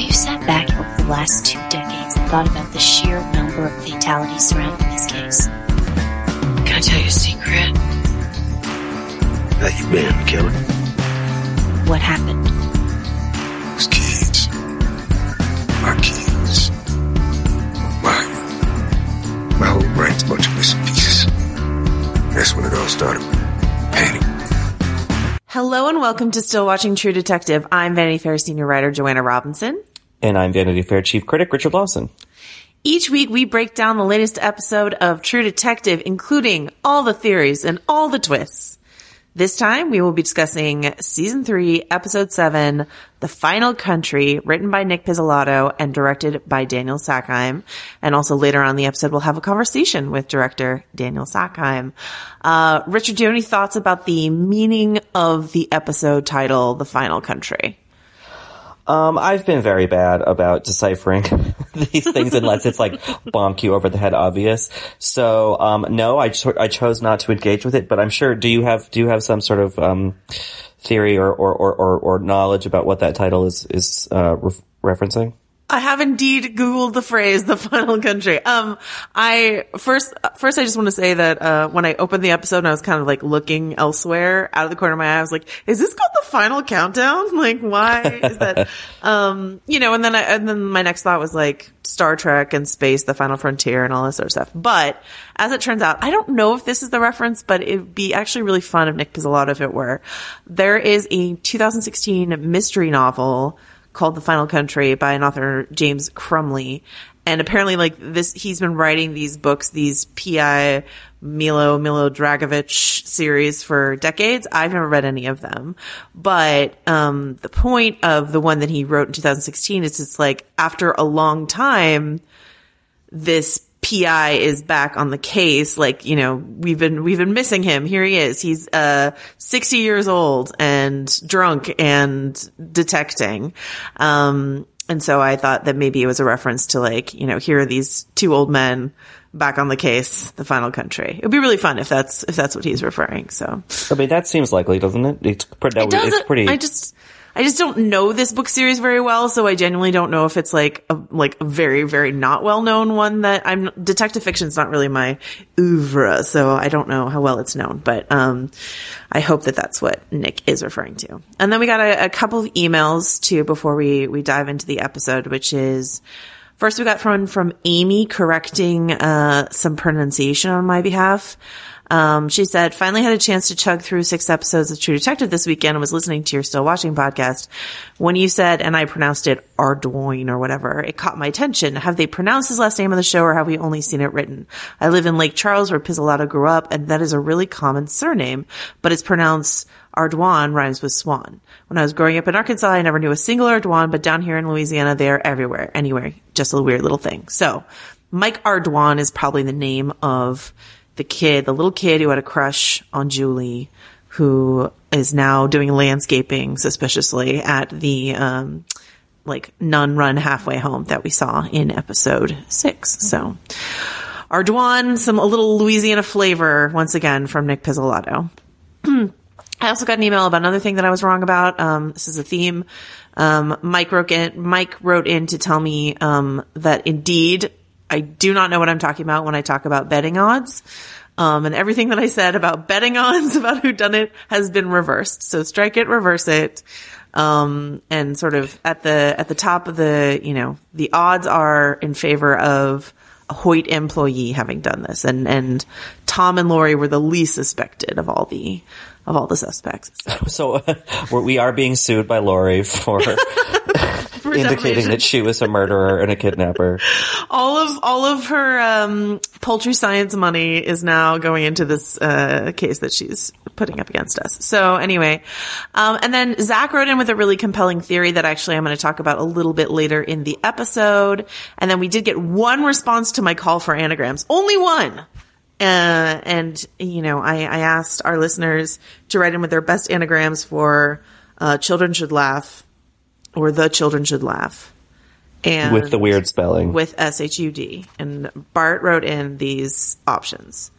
Have you sat back over the last two decades and thought about the sheer number of fatalities surrounding this case? Can I tell you a secret? How you been, killer? What happened? Those kids. Our kids. My, my whole brain's a bunch of missing pieces. That's when it all started. Panic. Hello and welcome to Still Watching True Detective. I'm Vanity Fair senior writer Joanna Robinson. And I'm Vanity Fair chief critic Richard Lawson. Each week we break down the latest episode of True Detective, including all the theories and all the twists. This time we will be discussing season three, episode seven, The Final Country, written by Nic Pizzolatto and directed by Daniel Sackheim. And also later on the episode we'll have a conversation with director Daniel Sackheim. Uh, Richard, do you have any thoughts about the meaning of the episode title, The Final Country? Um, I've been very bad about deciphering these things unless it's like bonk you over the head obvious. So, um, no, I, cho- I chose not to engage with it, but I'm sure, do you have, do you have some sort of, um, theory or, or, or, or, knowledge about what that title is, is, uh, re- referencing? I have indeed Googled the phrase "the final country." Um, I first, first, I just want to say that uh, when I opened the episode, and I was kind of like looking elsewhere out of the corner of my eye. I was like, "Is this called the final countdown? Like, why is that?" um, you know, and then I, and then my next thought was like Star Trek and space, the final frontier, and all this sort of stuff. But as it turns out, I don't know if this is the reference, but it'd be actually really fun if Nic Pizzolatto if it were. There is a 2016 mystery novel called The Final Country by an author, James Crumley. And apparently, like this, he's been writing these books, these PI Milo Milodragovich series for decades. I've never read any of them, but um, the point of the one that he wrote in 2016 is it's like after a long time, this PI is back on the case. Like, you know, we've been, we've been missing him. Here he is. He's, uh, 60 years old and drunk and detecting. Um, and so I thought that maybe it was a reference to like, you know, here are these two old men back on the case, the final country. It would be really fun if that's, if that's what he's referring. So. I mean, that seems likely, doesn't it? It's, pretty. It it's pretty. I just, I just don't know this book series very well, so I genuinely don't know if it's like a like a very very not well known one that I'm detective fiction's not really my oeuvre, so I don't know how well it's known, but um I hope that that's what Nic is referring to. And then we got a, a couple of emails too before we we dive into the episode, which is first we got from from Amy correcting uh some pronunciation on my behalf. Um, she said, finally had a chance to chug through six episodes of True Detective this weekend and was listening to your Still Watching podcast. When you said, and I pronounced it Ardoin or whatever, it caught my attention. Have they pronounced his last name on the show or have we only seen it written? I live in Lake Charles where Pizzolatto grew up and that is a really common surname, but it's pronounced Ardoin rhymes with swan. When I was growing up in Arkansas, I never knew a single Ardoin, but down here in Louisiana, they are everywhere, anywhere. Just a weird little thing. So, Mike Ardoin is probably the name of the kid, the little kid who had a crush on Julie, who is now doing landscaping suspiciously at the um, like nun run halfway home that we saw in episode six. So Ardoin, some a little Louisiana flavor once again from Nic Pizzolatto. I also got an email about another thing that I was wrong about. Um, this is a theme. Um, Mike wrote in, Mike wrote in to tell me, um, that indeed I do not know what I'm talking about when I talk about betting odds. Um, and everything that I said about betting odds about who done it has been reversed. So strike it, reverse it. Um, and sort of at the, at the top of the, you know, the odds are in favor of a Hoyt employee having done this. And, and Tom and Lori were the least suspected of all the, of all the suspects. So uh, we're- we are being sued by Lori for, indicating that she was a murderer and a kidnapper. all of all of her um, poultry science money is now going into this uh, case that she's putting up against us. So anyway, um, and then Zach wrote in with a really compelling theory that actually I'm going to talk about a little bit later in the episode. And then we did get one response to my call for anagrams, only one. Uh, and you know, I, I asked our listeners to write in with their best anagrams for uh, "Children Should Laugh" or "The Children Should Laugh." And With the weird spelling. with S-H-U-D. And Bart wrote in these options.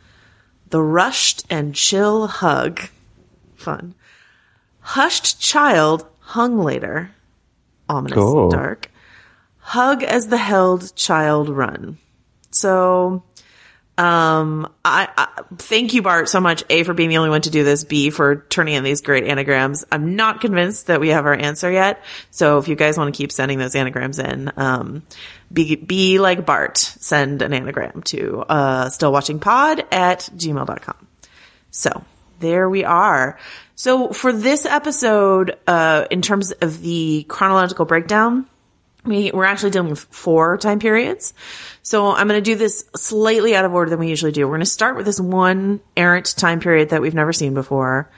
The rushed and chill hug. Fun. Hushed child hung later. Ominous Oh. and dark. Hug as the held child run. So, um, I, I thank you, Bart, so much. A for being the only one to do this. B for turning in these great anagrams. I'm not convinced that we have our answer yet. So if you guys want to keep sending those anagrams in, um, be, be like Bart, send an anagram to, uh, stillwatchingpod at gmail.com. So there we are. So for this episode, uh, in terms of the chronological breakdown, we, we're actually dealing with four time periods. So I'm going to do this slightly out of order than we usually do. We're going to start with this one errant time period that we've never seen before.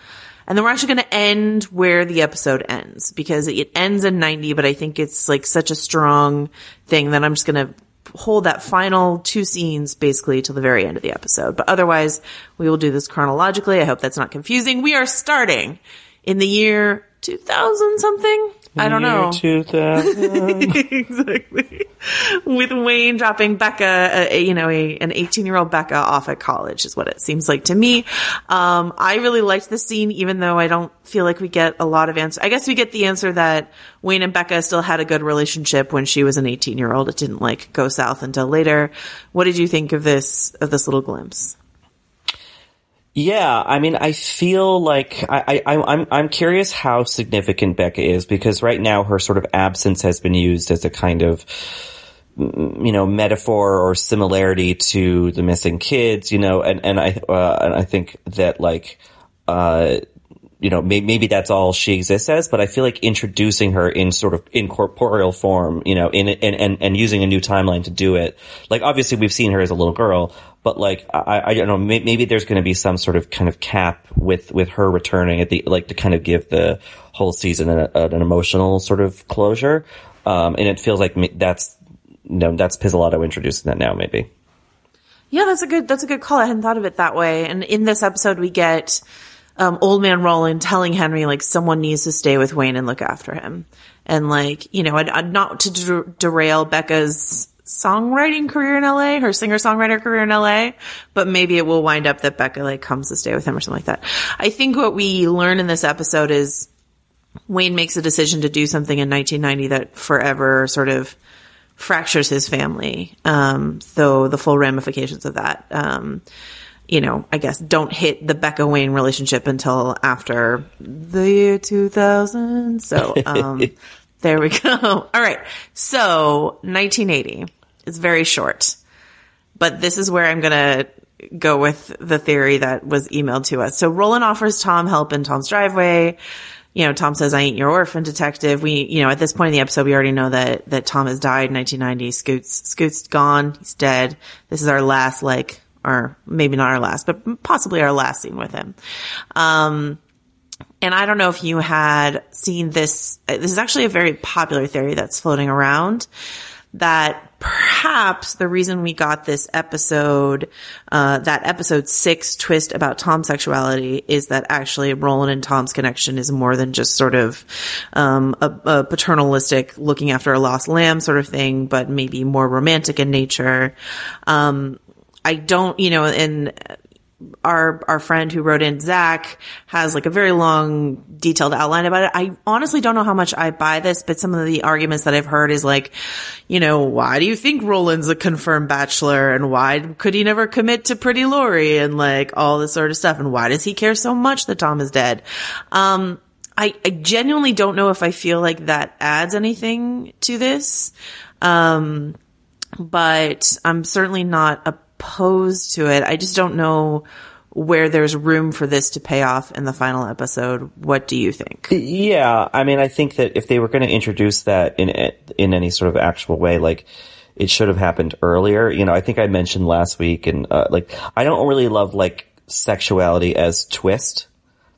And then we're actually going to end where the episode ends because it ends in 90, but I think it's like such a strong thing that I'm just going to hold that final two scenes basically till the very end of the episode. But otherwise, we will do this chronologically. I hope that's not confusing. We are starting in the year 2000 something. I don't know. 2000. exactly. With Wayne dropping Becca, uh, you know, a, an 18 year old Becca off at college is what it seems like to me. Um, I really liked the scene, even though I don't feel like we get a lot of answer. I guess we get the answer that Wayne and Becca still had a good relationship when she was an 18 year old. It didn't like go south until later. What did you think of this, of this little glimpse? Yeah, I mean, I feel like I, I, I'm, I'm curious how significant Becca is because right now her sort of absence has been used as a kind of, mm, you know, metaphor or similarity to the missing kids, you know, and, and I, uh, and I think that like, uh, you know, maybe, maybe that's all she exists as, but I feel like introducing her in sort of incorporeal form, you know, in, in and, and using a new timeline to do it. Like, obviously we've seen her as a little girl, but like, I, I don't know, may, maybe there's going to be some sort of kind of cap with, with her returning at the, like to kind of give the whole season an, an emotional sort of closure. Um, and it feels like that's, you know, that's Pizzolatto introducing that now, maybe. Yeah, that's a good that's a good call. I hadn't thought of it that way. And in this episode, we get um, old man Roland telling Henry like someone needs to stay with Wayne and look after him, and like you know, not to der- derail Becca's songwriting career in LA, her singer songwriter career in LA, but maybe it will wind up that Becca like comes to stay with him or something like that. I think what we learn in this episode is Wayne makes a decision to do something in 1990 that forever sort of fractures his family. Um, though the full ramifications of that, um, you know, I guess don't hit the Becca Wayne relationship until after the year 2000. So, um, there we go. All right. So 1980 is very short, but this is where I'm going to go with the theory that was emailed to us. So Roland offers Tom help in Tom's driveway you know, Tom says, I ain't your orphan detective. We, you know, at this point in the episode, we already know that, that Tom has died in 1990. Scoot's, Scoot's gone. He's dead. This is our last, like, or maybe not our last, but possibly our last scene with him. Um, and I don't know if you had seen this. This is actually a very popular theory that's floating around that perhaps the reason we got this episode, uh, that episode six twist about Tom's sexuality is that actually Roland and Tom's connection is more than just sort of, um, a, a paternalistic looking after a lost lamb sort of thing, but maybe more romantic in nature. Um, I don't, you know, and our our friend who wrote in Zach has like a very long detailed outline about it. I honestly don't know how much I buy this, but some of the arguments that I've heard is like, you know, why do you think Roland's a confirmed bachelor and why could he never commit to Pretty Lori and like all this sort of stuff and why does he care so much that Tom is dead? Um I, I genuinely don't know if I feel like that adds anything to this. Um but I'm certainly not opposed to it. I just don't know where there's room for this to pay off in the final episode. What do you think? Yeah, I mean, I think that if they were going to introduce that in in any sort of actual way, like it should have happened earlier. You know, I think I mentioned last week, and uh, like I don't really love like sexuality as twist.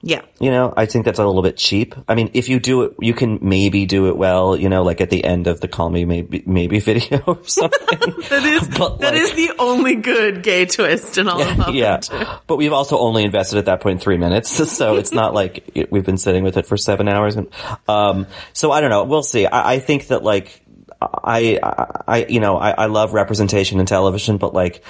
Yeah. You know, I think that's a little bit cheap. I mean, if you do it, you can maybe do it well, you know, like at the end of the call me maybe, maybe video or something. that is, but that like, is the only good gay twist in all of them. Yeah. But we've also only invested at that point three minutes. So it's not like we've been sitting with it for seven hours. And, um, so I don't know. We'll see. I, I think that like, I, I, you know, I, I love representation in television, but like,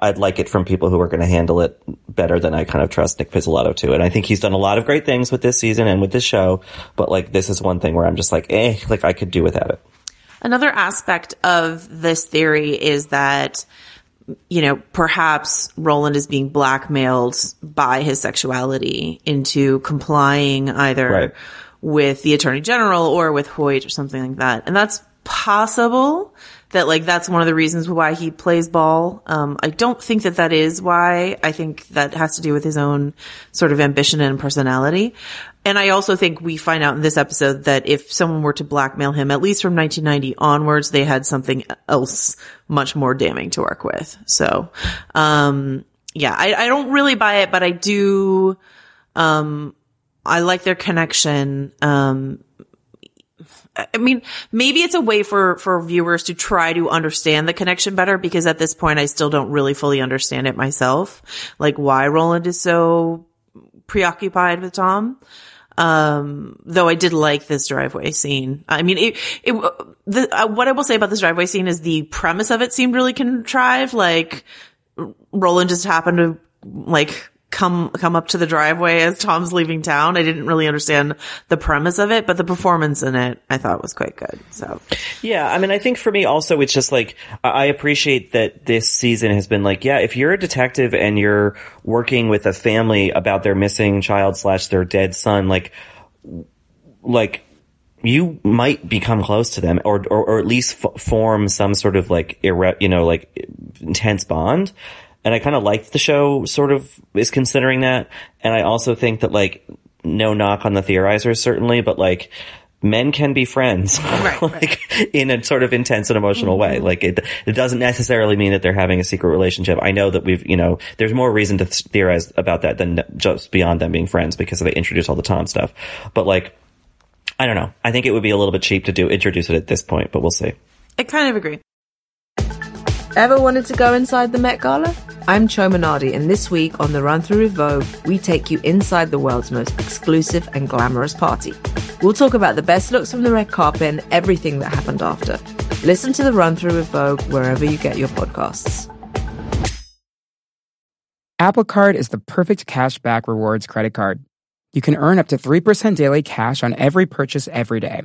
I'd like it from people who are going to handle it better than I kind of trust Nic Pizzolatto to. And I think he's done a lot of great things with this season and with this show, but like, this is one thing where I'm just like, eh, like I could do without it. Another aspect of this theory is that, you know, perhaps Roland is being blackmailed by his sexuality into complying either right. with the attorney general or with Hoyt or something like that. And that's possible that like that's one of the reasons why he plays ball. Um, I don't think that that is why. I think that has to do with his own sort of ambition and personality. And I also think we find out in this episode that if someone were to blackmail him, at least from 1990 onwards, they had something else much more damning to work with. So, um, yeah, I, I don't really buy it, but I do, um, I like their connection. Um, I mean, maybe it's a way for, for viewers to try to understand the connection better because at this point I still don't really fully understand it myself. Like why Roland is so preoccupied with Tom. Um, though I did like this driveway scene. I mean, it, it, the, uh, what I will say about this driveway scene is the premise of it seemed really contrived. Like Roland just happened to like come come up to the driveway as Tom's leaving town. I didn't really understand the premise of it, but the performance in it I thought was quite good. So Yeah, I mean I think for me also it's just like I appreciate that this season has been like, yeah, if you're a detective and you're working with a family about their missing child slash their dead son, like like you might become close to them or, or, or at least f- form some sort of like, irre- you know, like intense bond and I kind of like the show sort of is considering that. And I also think that like, no knock on the theorizers certainly, but like, men can be friends, right, like right. in a sort of intense and emotional mm-hmm. way. Like it, it doesn't necessarily mean that they're having a secret relationship. I know that we've, you know, there's more reason to theorize about that than just beyond them being friends because they introduce all the Tom stuff. But like, I don't know. I think it would be a little bit cheap to do introduce it at this point, but we'll see. I kind of agree. Ever wanted to go inside the Met Gala? I'm Chioma Nnadi, and this week on the Run Through with Vogue, we take you inside the world's most exclusive and glamorous party. We'll talk about the best looks from the red carpet and everything that happened after. Listen to the Run Through with Vogue wherever you get your podcasts. Apple Card is the perfect cash back rewards credit card. You can earn up to 3% daily cash on every purchase every day.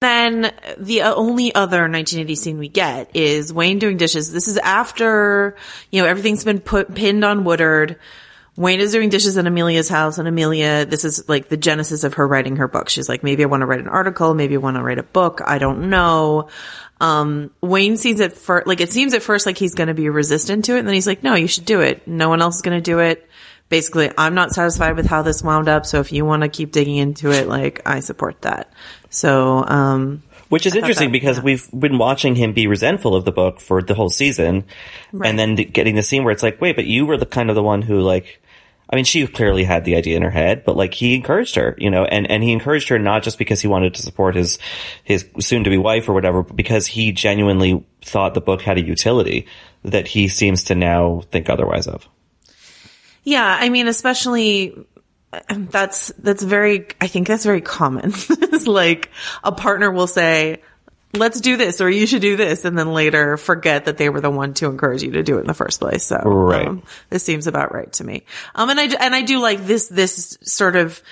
Then the only other 1980 scene we get is Wayne doing dishes. This is after, you know, everything's been put, pinned on Woodard. Wayne is doing dishes in Amelia's house and Amelia, this is like the genesis of her writing her book. She's like, maybe I want to write an article. Maybe I want to write a book. I don't know. Um, Wayne sees it first, like it seems at first like he's going to be resistant to it. And then he's like, no, you should do it. No one else is going to do it basically, I'm not satisfied with how this wound up. So if you want to keep digging into it, like I support that. So, um, Which is interesting that- because yeah. we've been watching him be resentful of the book for the whole season, and then th- getting the scene where it's like, wait, but you were the kind of the one who like, I mean, she clearly had the idea in her head, but like he encouraged her, you know, and and he encouraged her not just because he wanted to support his his soon to be wife or whatever, but because he genuinely thought the book had a utility that he seems to now think otherwise of. Yeah, I mean, especially um, that's that's very. I think that's very common. it's like a partner will say, "Let's do this," or "You should do this," and then later forget that they were the one to encourage you to do it in the first place. So, Right. um, this seems about right to me. Um, and I and I do like this this sort of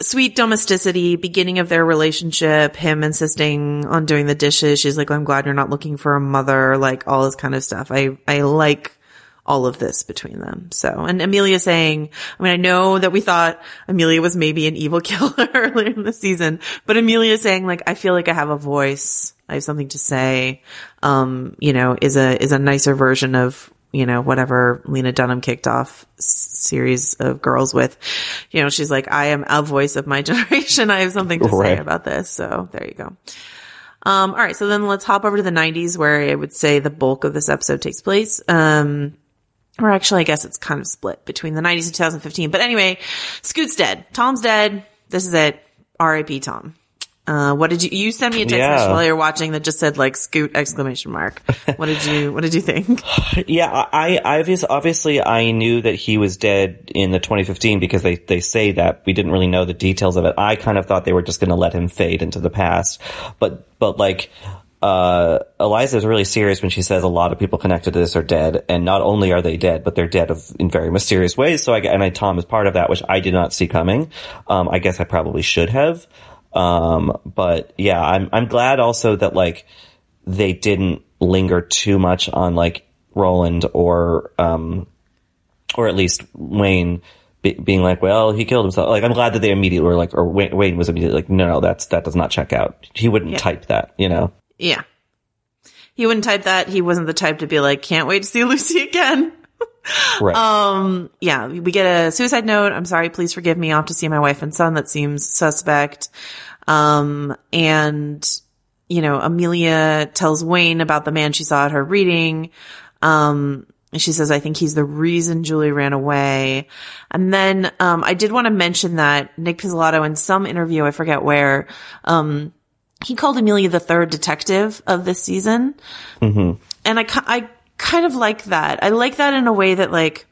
sweet domesticity beginning of their relationship him insisting on doing the dishes she's like i'm glad you're not looking for a mother like all this kind of stuff i i like all of this between them so and amelia saying i mean i know that we thought amelia was maybe an evil killer earlier in the season but amelia saying like i feel like i have a voice i have something to say um you know is a is a nicer version of you know, whatever Lena Dunham kicked off series of girls with, you know, she's like, I am a voice of my generation. I have something to say about this. So there you go. Um, all right. So then let's hop over to the nineties where I would say the bulk of this episode takes place. Um, or actually, I guess it's kind of split between the 90s and 2015. But anyway, Scoot's dead. Tom's dead. This is it. R.I.P. Tom. Uh, what did you, you sent me a text Yeah. message while you were watching that just said like Scoot exclamation mark. What did you, what did you think? Yeah, I, I obvious, obviously I knew that he was dead in the 2015 because they, they say that we didn't really know the details of it. I kind of thought they were just going to let him fade into the past, but, but like, uh, Eliza is really serious when she says a lot of people connected to this are dead, and not only are they dead, but they're dead of, in very mysterious ways. So I, and I, Tom is part of that, which I did not see coming. Um, I guess I probably should have. Um, but yeah, I'm, I'm glad also that like, they didn't linger too much on like Roland or um or at least Wayne be, being like, well, he killed himself. Like, I'm glad that they immediately were like, or Wayne, Wayne was immediately like, no, no, that's that does not check out. He wouldn't Yeah. type that, you know. Yeah. He wouldn't type that. He wasn't the type to be like, can't wait to see Lucy again. Right. Um, yeah, we get a suicide note. I'm sorry. Please forgive me. Off to see my wife and son. That seems suspect. Um, and, you know, Amelia tells Wayne about the man she saw at her reading. Um, she says, I think he's the reason Julie ran away. And then, um, I did want to mention that Nic Pizzolatto in some interview, I forget where, um, he called Amelia the third detective of this season. And I, I kind of like that. I like that in a way that like,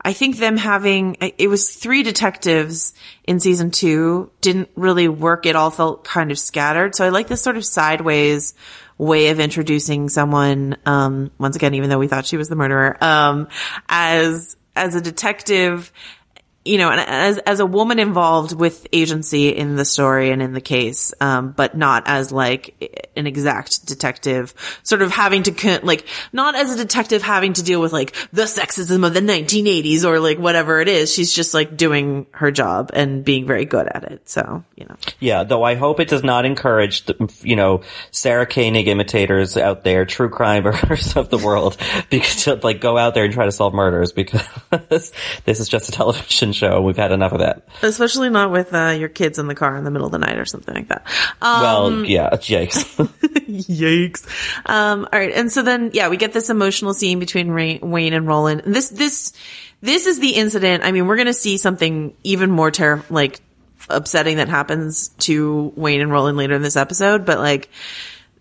I think them having, it was three detectives in season two didn't really work. It all felt kind of scattered. So I like this sort of sideways way of introducing someone, um, once again, even though we thought she was the murderer, um, as, as a detective, you know, and as as a woman involved with agency in the story and in the case, um, but not as like an exact detective, sort of having to con- like not as a detective having to deal with like the sexism of the 1980s or like whatever it is. She's just like doing her job and being very good at it. So you know, Yeah, though I hope it does not encourage, the, you know, Sarah Koenig imitators out there, true crimers of the world, because to like go out there and try to solve murders because this is just a television show. and We've had enough of that. especially not with uh, your kids in the car in the middle of the night or something like that. Um, well, yeah, yikes. Yikes. Um, all right. And so then, yeah, we get this emotional scene between Ray- Wayne and Roland. This, this, this is the incident. I mean, we're going to see something even more terror, like upsetting that happens to Wayne and Roland later in this episode. But like,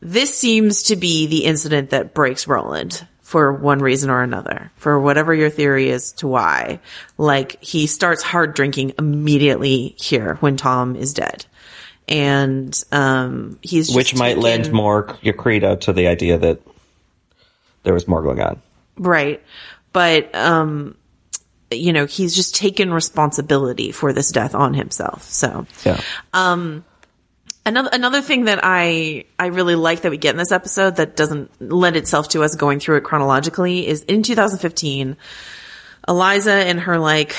this seems to be the incident that breaks Roland for one reason or another, for whatever your theory is to why. Like, he starts hard drinking immediately here when Tom is dead. And, um, he's just Which might taken- lend more your credo to the idea that there was more going on. Right. But, um, you know, he's just taken responsibility for this death on himself. So, Yeah. Another, another thing that I, I really like that we get in this episode that doesn't lend itself to us going through it chronologically is in 2015, Eliza in her like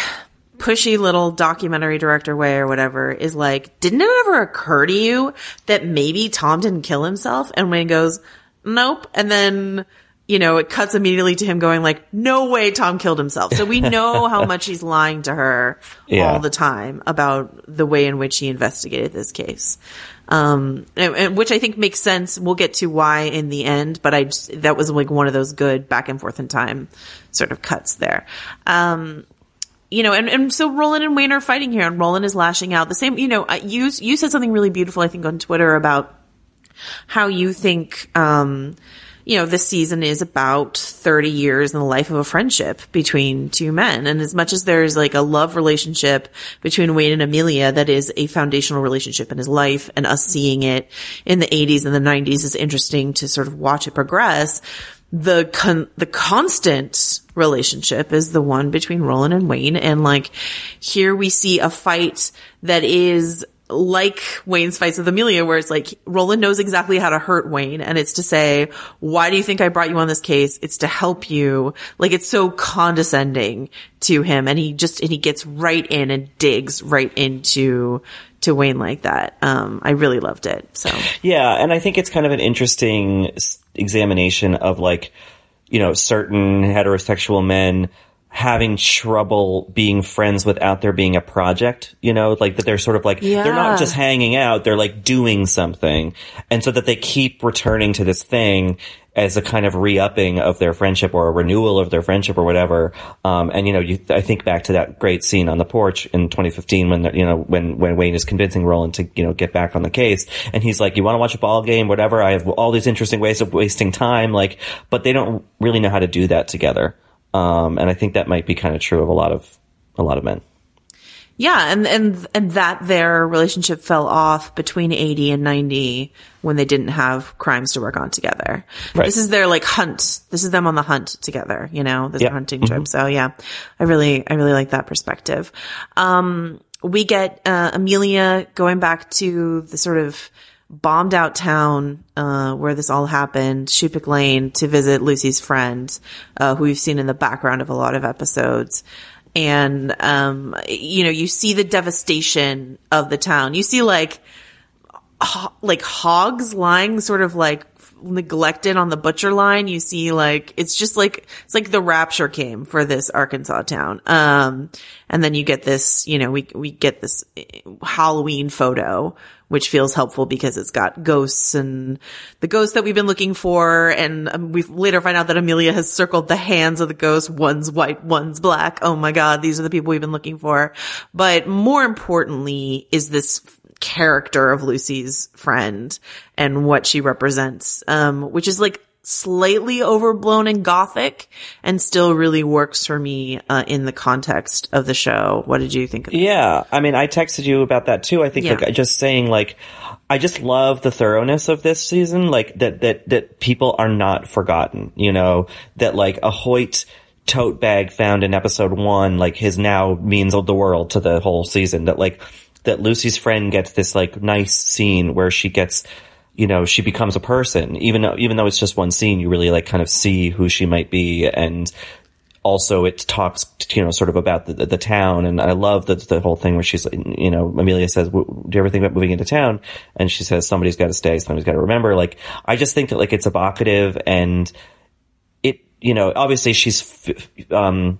pushy little documentary director way or whatever is like, didn't it ever occur to you that maybe Tom didn't kill himself? And Wayne goes, nope. And then you know, it cuts immediately to him going like, no way Tom killed himself. So we know how much he's lying to her Yeah. all the time about the way in which he investigated this case. Um, and, and which I think makes sense. We'll get to why in the end, but I just, that was like one of those good back and forth in time sort of cuts there. Um, you know, and, and so Roland and Wayne are fighting here and Roland is lashing out the same, you know, uh, you, you said something really beautiful, I think on Twitter about how you think, um, you know, this season is about 30 years in the life of a friendship between two men. And as much as there's like a love relationship between Wayne and Amelia that is a foundational relationship in his life and us seeing it in the 80s and the 90s is interesting to sort of watch it progress. The con- the constant relationship is the one between Roland and Wayne. And like here we see a fight that is like Wayne's fights with Amelia, where it's like Roland knows exactly how to hurt Wayne, and it's to say, "Why do you think I brought you on this case? It's to help you." Like it's so condescending to him, and he just and he gets right in and digs right into to Wayne like that. Um, I really loved it. So Yeah, and I think it's kind of an interesting examination of like, you know, certain heterosexual men having trouble being friends without there being a project, you know, like that they're sort of like, they're not just hanging out, they're like doing something. And so that they keep returning to this thing as a kind of re-upping of their friendship or a renewal of their friendship or whatever. Um, and you know, you, I think back to that great scene on the porch in 2015 when, the, you know, when, when Wayne is convincing Roland to, you know, get back on the case and he's like, you want to watch a ball game, whatever. I have all these interesting ways of wasting time. Like, but they don't really know how to do that together. Um, and I think that might be kind of true of a lot of, a lot of men. yeah, and and and that their relationship fell off between eighty and ninety when they didn't have crimes to work on together. Right. This is their like hunt. This is them on the hunt together. You know, this is Yeah. hunting trip. So yeah, I really I really like that perspective. Um, we get uh, Amelia going back to the sort of bombed out town uh, where this all happened, Shupik Lane, to visit Lucy's friend, uh, who we've seen in the background of a lot of episodes. And um, you know, you see the devastation of the town. You see like ho- like hogs lying sort of like neglected on the butcher line. You see like, it's just like, it's like the rapture came for this Arkansas town. Um, and then you get this, you know, we, we get this eh, Halloween photo, which feels helpful because it's got ghosts and the ghosts that we've been looking for. And um, we later find out that Amelia has circled the hands of the ghosts. One's white, one's black. Oh my God. These are the people we've been looking for. But more importantly is this character of Lucy's friend and what she represents, um, which is like slightly overblown and gothic and still really works for me, uh, in the context of the show. What did you think of Yeah, I mean, I texted you about that too. I think Yeah. like just saying like, I just love the thoroughness of this season. Like that that that people are not forgotten. You know that like a Hoyt tote bag found in episode one like his now means of the world to the whole season. That like that Lucy's friend gets this like nice scene where she gets you know, she becomes a person. Even though, even though it's just one scene, you really like kind of see who she might be. And also it talks, you know, sort of about the, the, town. And I love the, the whole thing where she's, you know, Amelia says, "W- do you ever think about moving into town? And she says, somebody's got to stay. Somebody's got to remember. Like, I just think that like it's evocative and it, you know, obviously she's, um,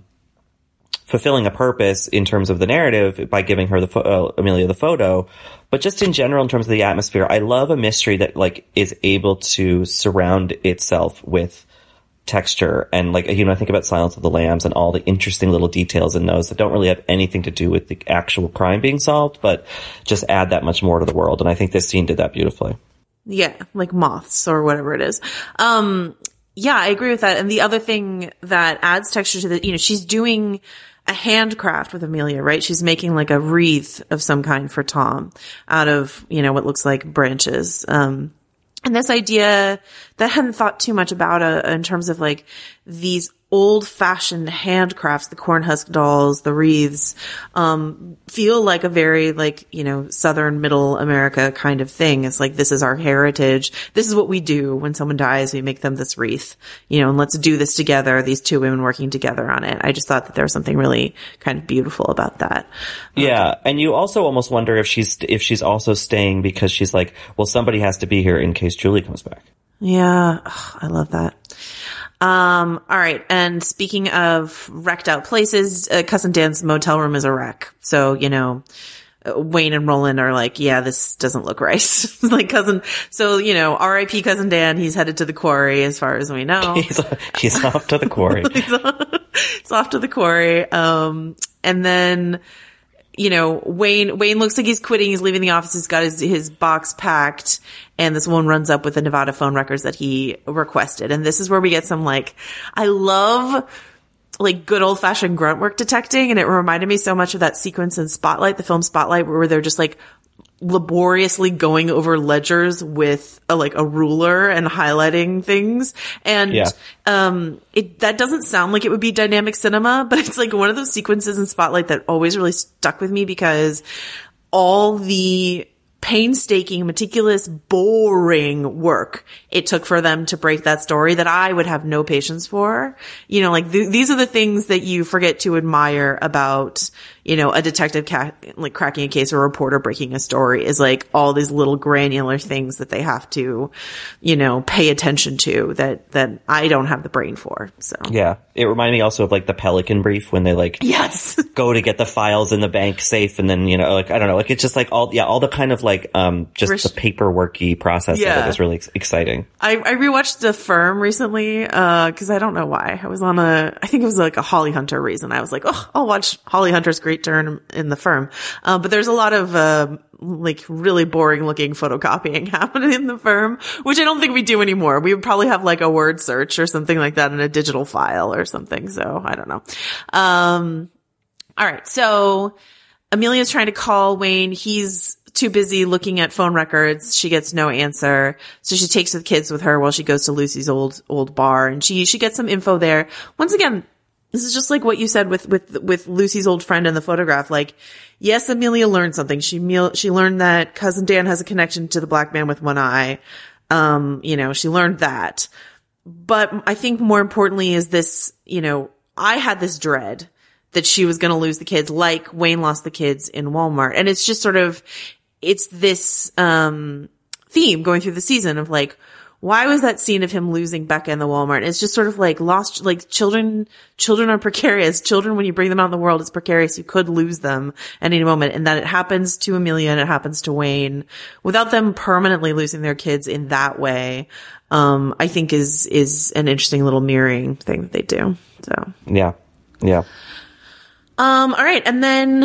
fulfilling a purpose in terms of the narrative by giving her the pho- uh, Amelia the photo, but just in general in terms of the atmosphere, I love a mystery that like is able to surround itself with texture and like you know I think about Silence of the Lambs and all the interesting little details in those that don't really have anything to do with the actual crime being solved, but just add that much more to the world. And I think this scene did that beautifully. Yeah, like moths or whatever it is. Um, yeah, I agree with that. And the other thing that adds texture to the, you know, she's doing a handcraft with Amelia, right? She's making like a wreath of some kind for Tom out of, you know, what looks like branches. Um, and this idea that I hadn't thought too much about uh, in terms of like these old fashioned handcrafts, the corn husk dolls, the wreaths, um, feel like a very like, you know, Southern middle America kind of thing. It's like, this is our heritage. This is what we do when someone dies. We make them this wreath, you know, and let's do this together. These two women working together on it. I just thought that there was something really kind of beautiful about that. Yeah, and you also almost wonder if she's if she's also staying because she's like, well, somebody has to be here in case Julie comes back. Yeah, I love that. Um, all right. And speaking of wrecked out places, uh, cousin Dan's motel room is a wreck. So, you know, uh, Wayne and Roland are like, yeah, this doesn't look right. like cousin. So, you know, RIP cousin Dan, he's headed to the quarry as far as we know. he's, he's off to the quarry. he's, off, he's off to the quarry. Um, and then, you know, Wayne, Wayne looks like he's quitting. He's leaving the office. He's got his, his box packed and this woman runs up with the Nevada phone records that he requested. And this is where we get some like, I love like good old fashioned grunt work detecting. And it reminded me so much of that sequence in Spotlight, the film Spotlight, where they're just like laboriously going over ledgers with a, like a ruler and highlighting things. And, Yeah. um, it, that doesn't sound like it would be dynamic cinema, but it's like one of those sequences in Spotlight that always really stuck with me because all the painstaking, meticulous, boring work it took for them to break that story that I would have no patience for. You know, like th- these are the things that you forget to admire about, you know, a detective ca- like cracking a case or a reporter breaking a story is like all these little granular things that they have to, you know, pay attention to that, that I don't have the brain for. So Yeah. It reminded me also of like the Pelican brief when they like yes, go to get the files in the bank safe and then, you know, like, I don't know, like it's just like all, yeah, all the kind of like, um, just Rish- the paperworky process of Yeah. it was really ex- exciting. I, I rewatched The Firm recently, uh, cause I don't know why. I was on a, I think it was like a Holly Hunter reason. I was like, oh, I'll watch Holly Hunter's great turn in The Firm. Uh, but there's a lot of, uh, like really boring looking photocopying happening in The Firm, which I don't think we do anymore. We would probably have like a word search or something like that in a digital file or something. So I don't know. Um, all right. So Amelia's trying to call Wayne. He's too busy looking at phone records. She gets no answer. So she takes the kids with her while she goes to Lucy's old, old bar and she, she gets some info there. Once again, this is just like what you said with, with, with Lucy's old friend in the photograph. Like, yes, Amelia learned something. She, meal, she learned that cousin Dan has a connection to the black man with one eye. Um, you know, she learned that. But I think more importantly is this, you know, I had this dread that she was going to lose the kids like Wayne lost the kids in Walmart. And it's just sort of, it's this, um, theme going through the season of like, why was that scene of him losing Becca in the Walmart? It's just sort of like lost, like children, children are precarious. Children, when you bring them out in the world, it's precarious. You could lose them at any moment. And that it happens to Amelia and it happens to Wayne without them permanently losing their kids in that way. Um, I think is, is an interesting little mirroring thing that they do. So. Yeah. Yeah. Um, all right. And then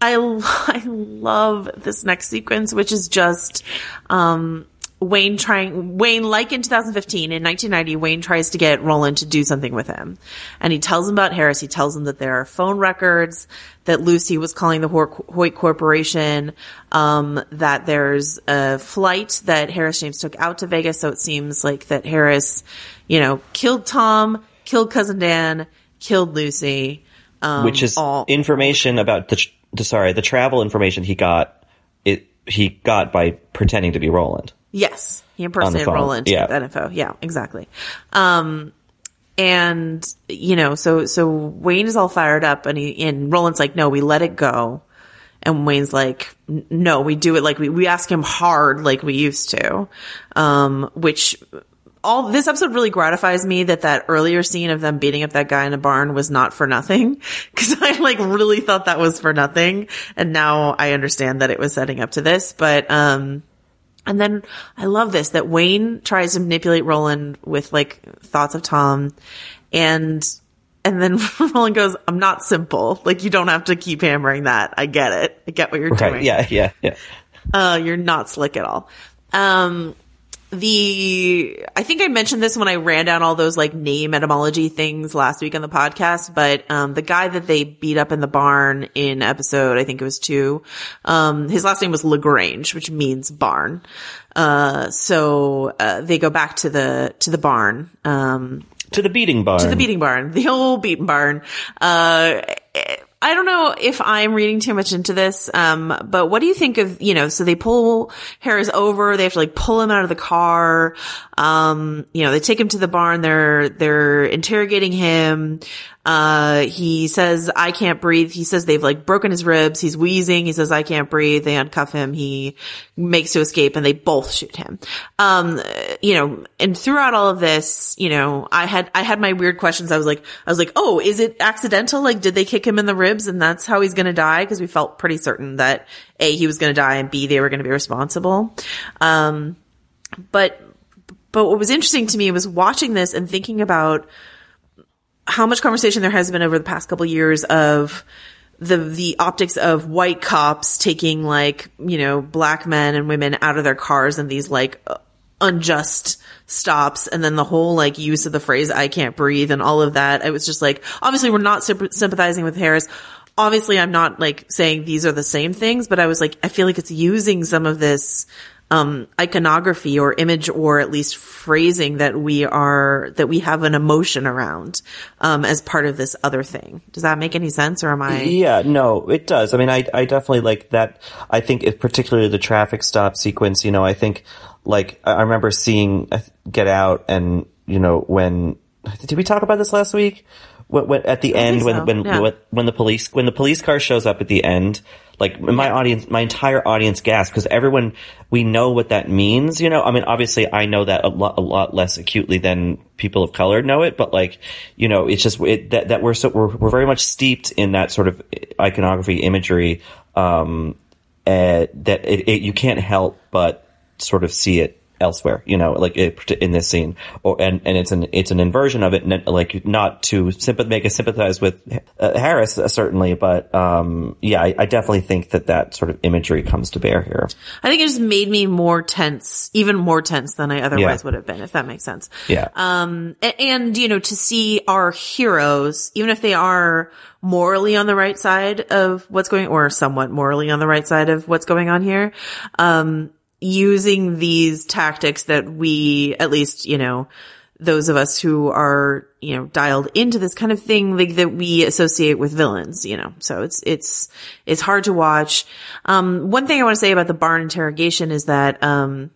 I, I love this next sequence, which is just, um, Wayne trying, Wayne, like in 2015, in 1990, Wayne tries to get Roland to do something with him. And he tells him about Harris. He tells him that there are phone records, that Lucy was calling the Hoyt Corporation, um, that there's a flight that Harris James took out to Vegas. So it seems like that Harris, you know, killed Tom, killed cousin Dan, killed Lucy. Um, Which is all, information about the, the, sorry, the travel information he got, it, he got by pretending to be Roland. Yes, he impersonated Roland yeah. that info. Yeah, exactly. Um, and you know, so so Wayne is all fired up, and he and Roland's like, "No, we let it go," and Wayne's like, "No, we do it like we we ask him hard, like we used to," um, which. All this episode really gratifies me that that earlier scene of them beating up that guy in the barn was not for nothing. Cause I like really thought that was for nothing. And now I understand that it was setting up to this, but, um, and then I love this that Wayne tries to manipulate Roland with like thoughts of Tom and and then Roland goes, I'm not simple. Like you don't have to keep hammering that. I get it. I get what you're Right. doing. Yeah. Yeah. Yeah. Uh, you're not slick at all. Um, the, I think I mentioned this when I ran down all those like name etymology things last week on the podcast, but, um, the guy that they beat up in the barn in episode, I think it was two, um, his last name was LaGrange, which means barn. Uh, so, uh, they go back to the, to the barn, um, To the beating barn. to the beating barn, the old beating barn. Uh, I don't know if I'm reading too much into this, um, but what do you think of, you know, so they pull Harris over, they have to like pull him out of the car, um, you know, they take him to the barn, they're, they're interrogating him, Uh, he says, I can't breathe. He says they've like broken his ribs. He's wheezing. He says, I can't breathe. They uncuff him. He makes to escape and they both shoot him. Um, you know, and throughout all of this, you know, I had, I had my weird questions. I was like, I was like, oh, is it accidental? Like, did they kick him in the ribs and that's how he's going to die? Cause we felt pretty certain that A, he was going to die and B, they were going to be responsible. Um, but, but what was interesting to me was watching this and thinking about how much conversation there has been over the past couple of years of the the optics of white cops taking like you know black men and women out of their cars in these like uh, unjust stops and then the whole like use of the phrase I can't breathe and all of that. I was just like obviously we're not sympathizing with Harris. Obviously I'm not like saying these are the same things but I was like I feel like it's using some of this um, iconography or image or at least phrasing that we are, that we have an emotion around, um, as part of this other thing. Does that make any sense or am I? Yeah, no, it does. I mean, I, I definitely like that. I think it, particularly the traffic stop sequence, you know, I think like, I remember seeing uh, Get Out and, you know, when, did we talk about this last week? When, when, at the end, when, so. when, Yeah. when the police, when the police car shows up at the end, like my audience, my entire audience gasped because everyone, we know what that means, you know? I mean, obviously I know that a lot, a lot less acutely than people of color know it, but like, you know, it's just, it, that, that we're so, we're, we're very much steeped in that sort of iconography imagery, um, uh, that it, it, you can't help but sort of see it elsewhere, you know, like it, in this scene, or and and it's an it's an inversion of it, and like not to sympath- make us sympathize with uh, Harris uh, certainly, but um, yeah, I, I definitely think that that sort of imagery comes to bear here. I think it just made me more tense, even more tense than I otherwise Yeah. would have been, if that makes sense. Yeah. Um, a- and, you know, to see our heroes, even if they are morally on the right side of what's going, or somewhat morally on the right side of what's going on here, um, using these tactics that we, at least, you know, those of us who are, you know, dialed into this kind of thing, like that we associate with villains, you know, so it's, it's, it's hard to watch. Um, one thing I want to say about the barn interrogation is that, um,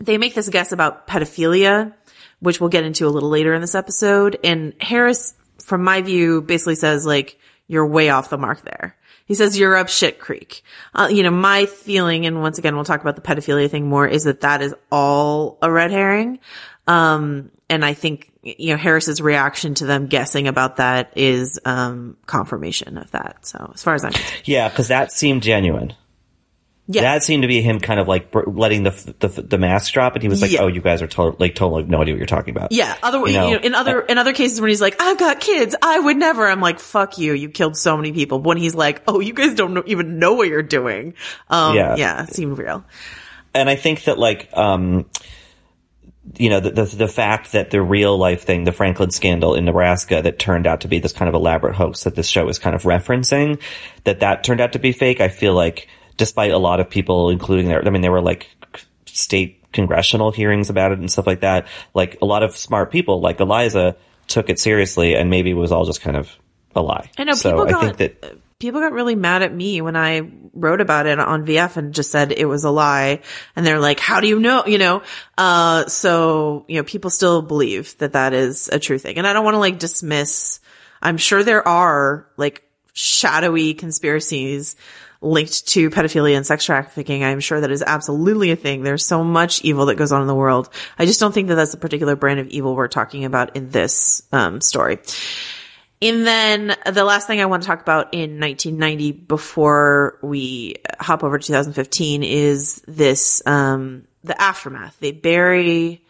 they make this guess about pedophilia, which we'll get into a little later in this episode. And Harris, from my view, basically says like, you're way off the mark there. He says you're up shit creek. Uh, you know, my feeling, and once again, we'll talk about the pedophilia thing more, is that that is all a red herring. Um, and I think, you know, Harris's reaction to them guessing about that is, um, confirmation of that. So as far as I'm concerned. Yeah, because that seemed genuine. Yeah. That seemed to be him kind of like letting the the, the mask drop, and he was like, Yeah. "Oh, you guys are like totally no idea what you're talking about." Yeah. Other, You you know, know, in other, in other cases when he's like, I've got kids, I would never. I'm like, fuck you. You killed so many people. When he's like, oh, you guys don't know, even know what you're doing. Um, Yeah. yeah, it seemed real. and I think that like um you know the, the the fact that the real life thing the Franklin scandal in Nebraska that turned out to be this kind of elaborate hoax that this show is kind of referencing that that turned out to be fake I feel like despite a lot of people including their I mean there were like state congressional hearings about it and stuff like that like a lot of smart people like Eliza took it seriously and maybe it was all just kind of a lie I know so people I got, think that people got really mad at me when I wrote about it on VF and just said it was a lie. And they're like, how do you know? You know, uh, so, you know, people still believe that that is a true thing. And I don't want to like dismiss, I'm sure there are like shadowy conspiracies linked to pedophilia and sex trafficking. I'm sure that is absolutely a thing. There's so much evil that goes on in the world. I just don't think that that's the particular brand of evil we're talking about in this, um, story. And then the last thing I want to talk about in 1990 before we hop over to 2015 is this, um, the aftermath. They bury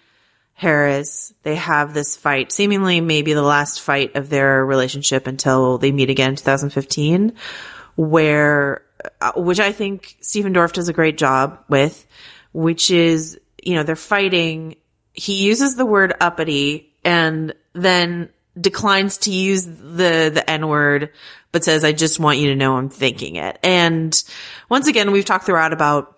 Harris. They have this fight, seemingly maybe the last fight of their relationship until they meet again in 2015, where, Uh, which I think Stephen Dorff does a great job with, which is, you know, they're fighting. He uses the word uppity and then declines to use the, the N word, but says, I just want you to know I'm thinking it. And once again, we've talked throughout about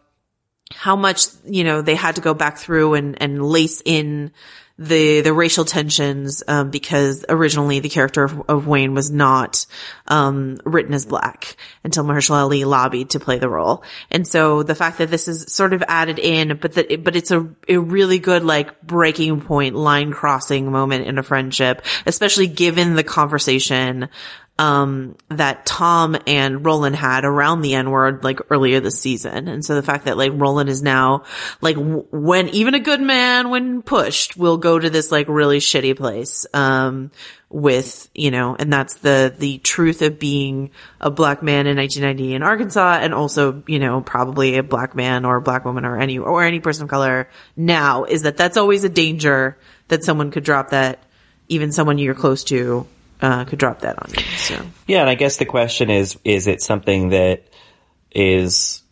how much, you know, they had to go back through and, and lace in the the racial tensions um, because originally the character of, of Wayne was not um, written as black until Mahershala Ali lobbied to play the role, and so the fact that this is sort of added in, but that but it's a a really good like breaking point, line crossing moment in a friendship, especially given the conversation um, that Tom and Roland had around the N word like earlier this season. And so the fact that like Roland is now like w- when even a good man, when pushed, will go to this like really shitty place, um, with, you know, and that's the, the truth of being a black man in 1990 in Arkansas and also, you know, probably a black man or a black woman or any, or any person of color now is that that's always a danger that someone could drop that even someone you're close to uh, could drop that on you. So Yeah, and I guess the question is: is it something that is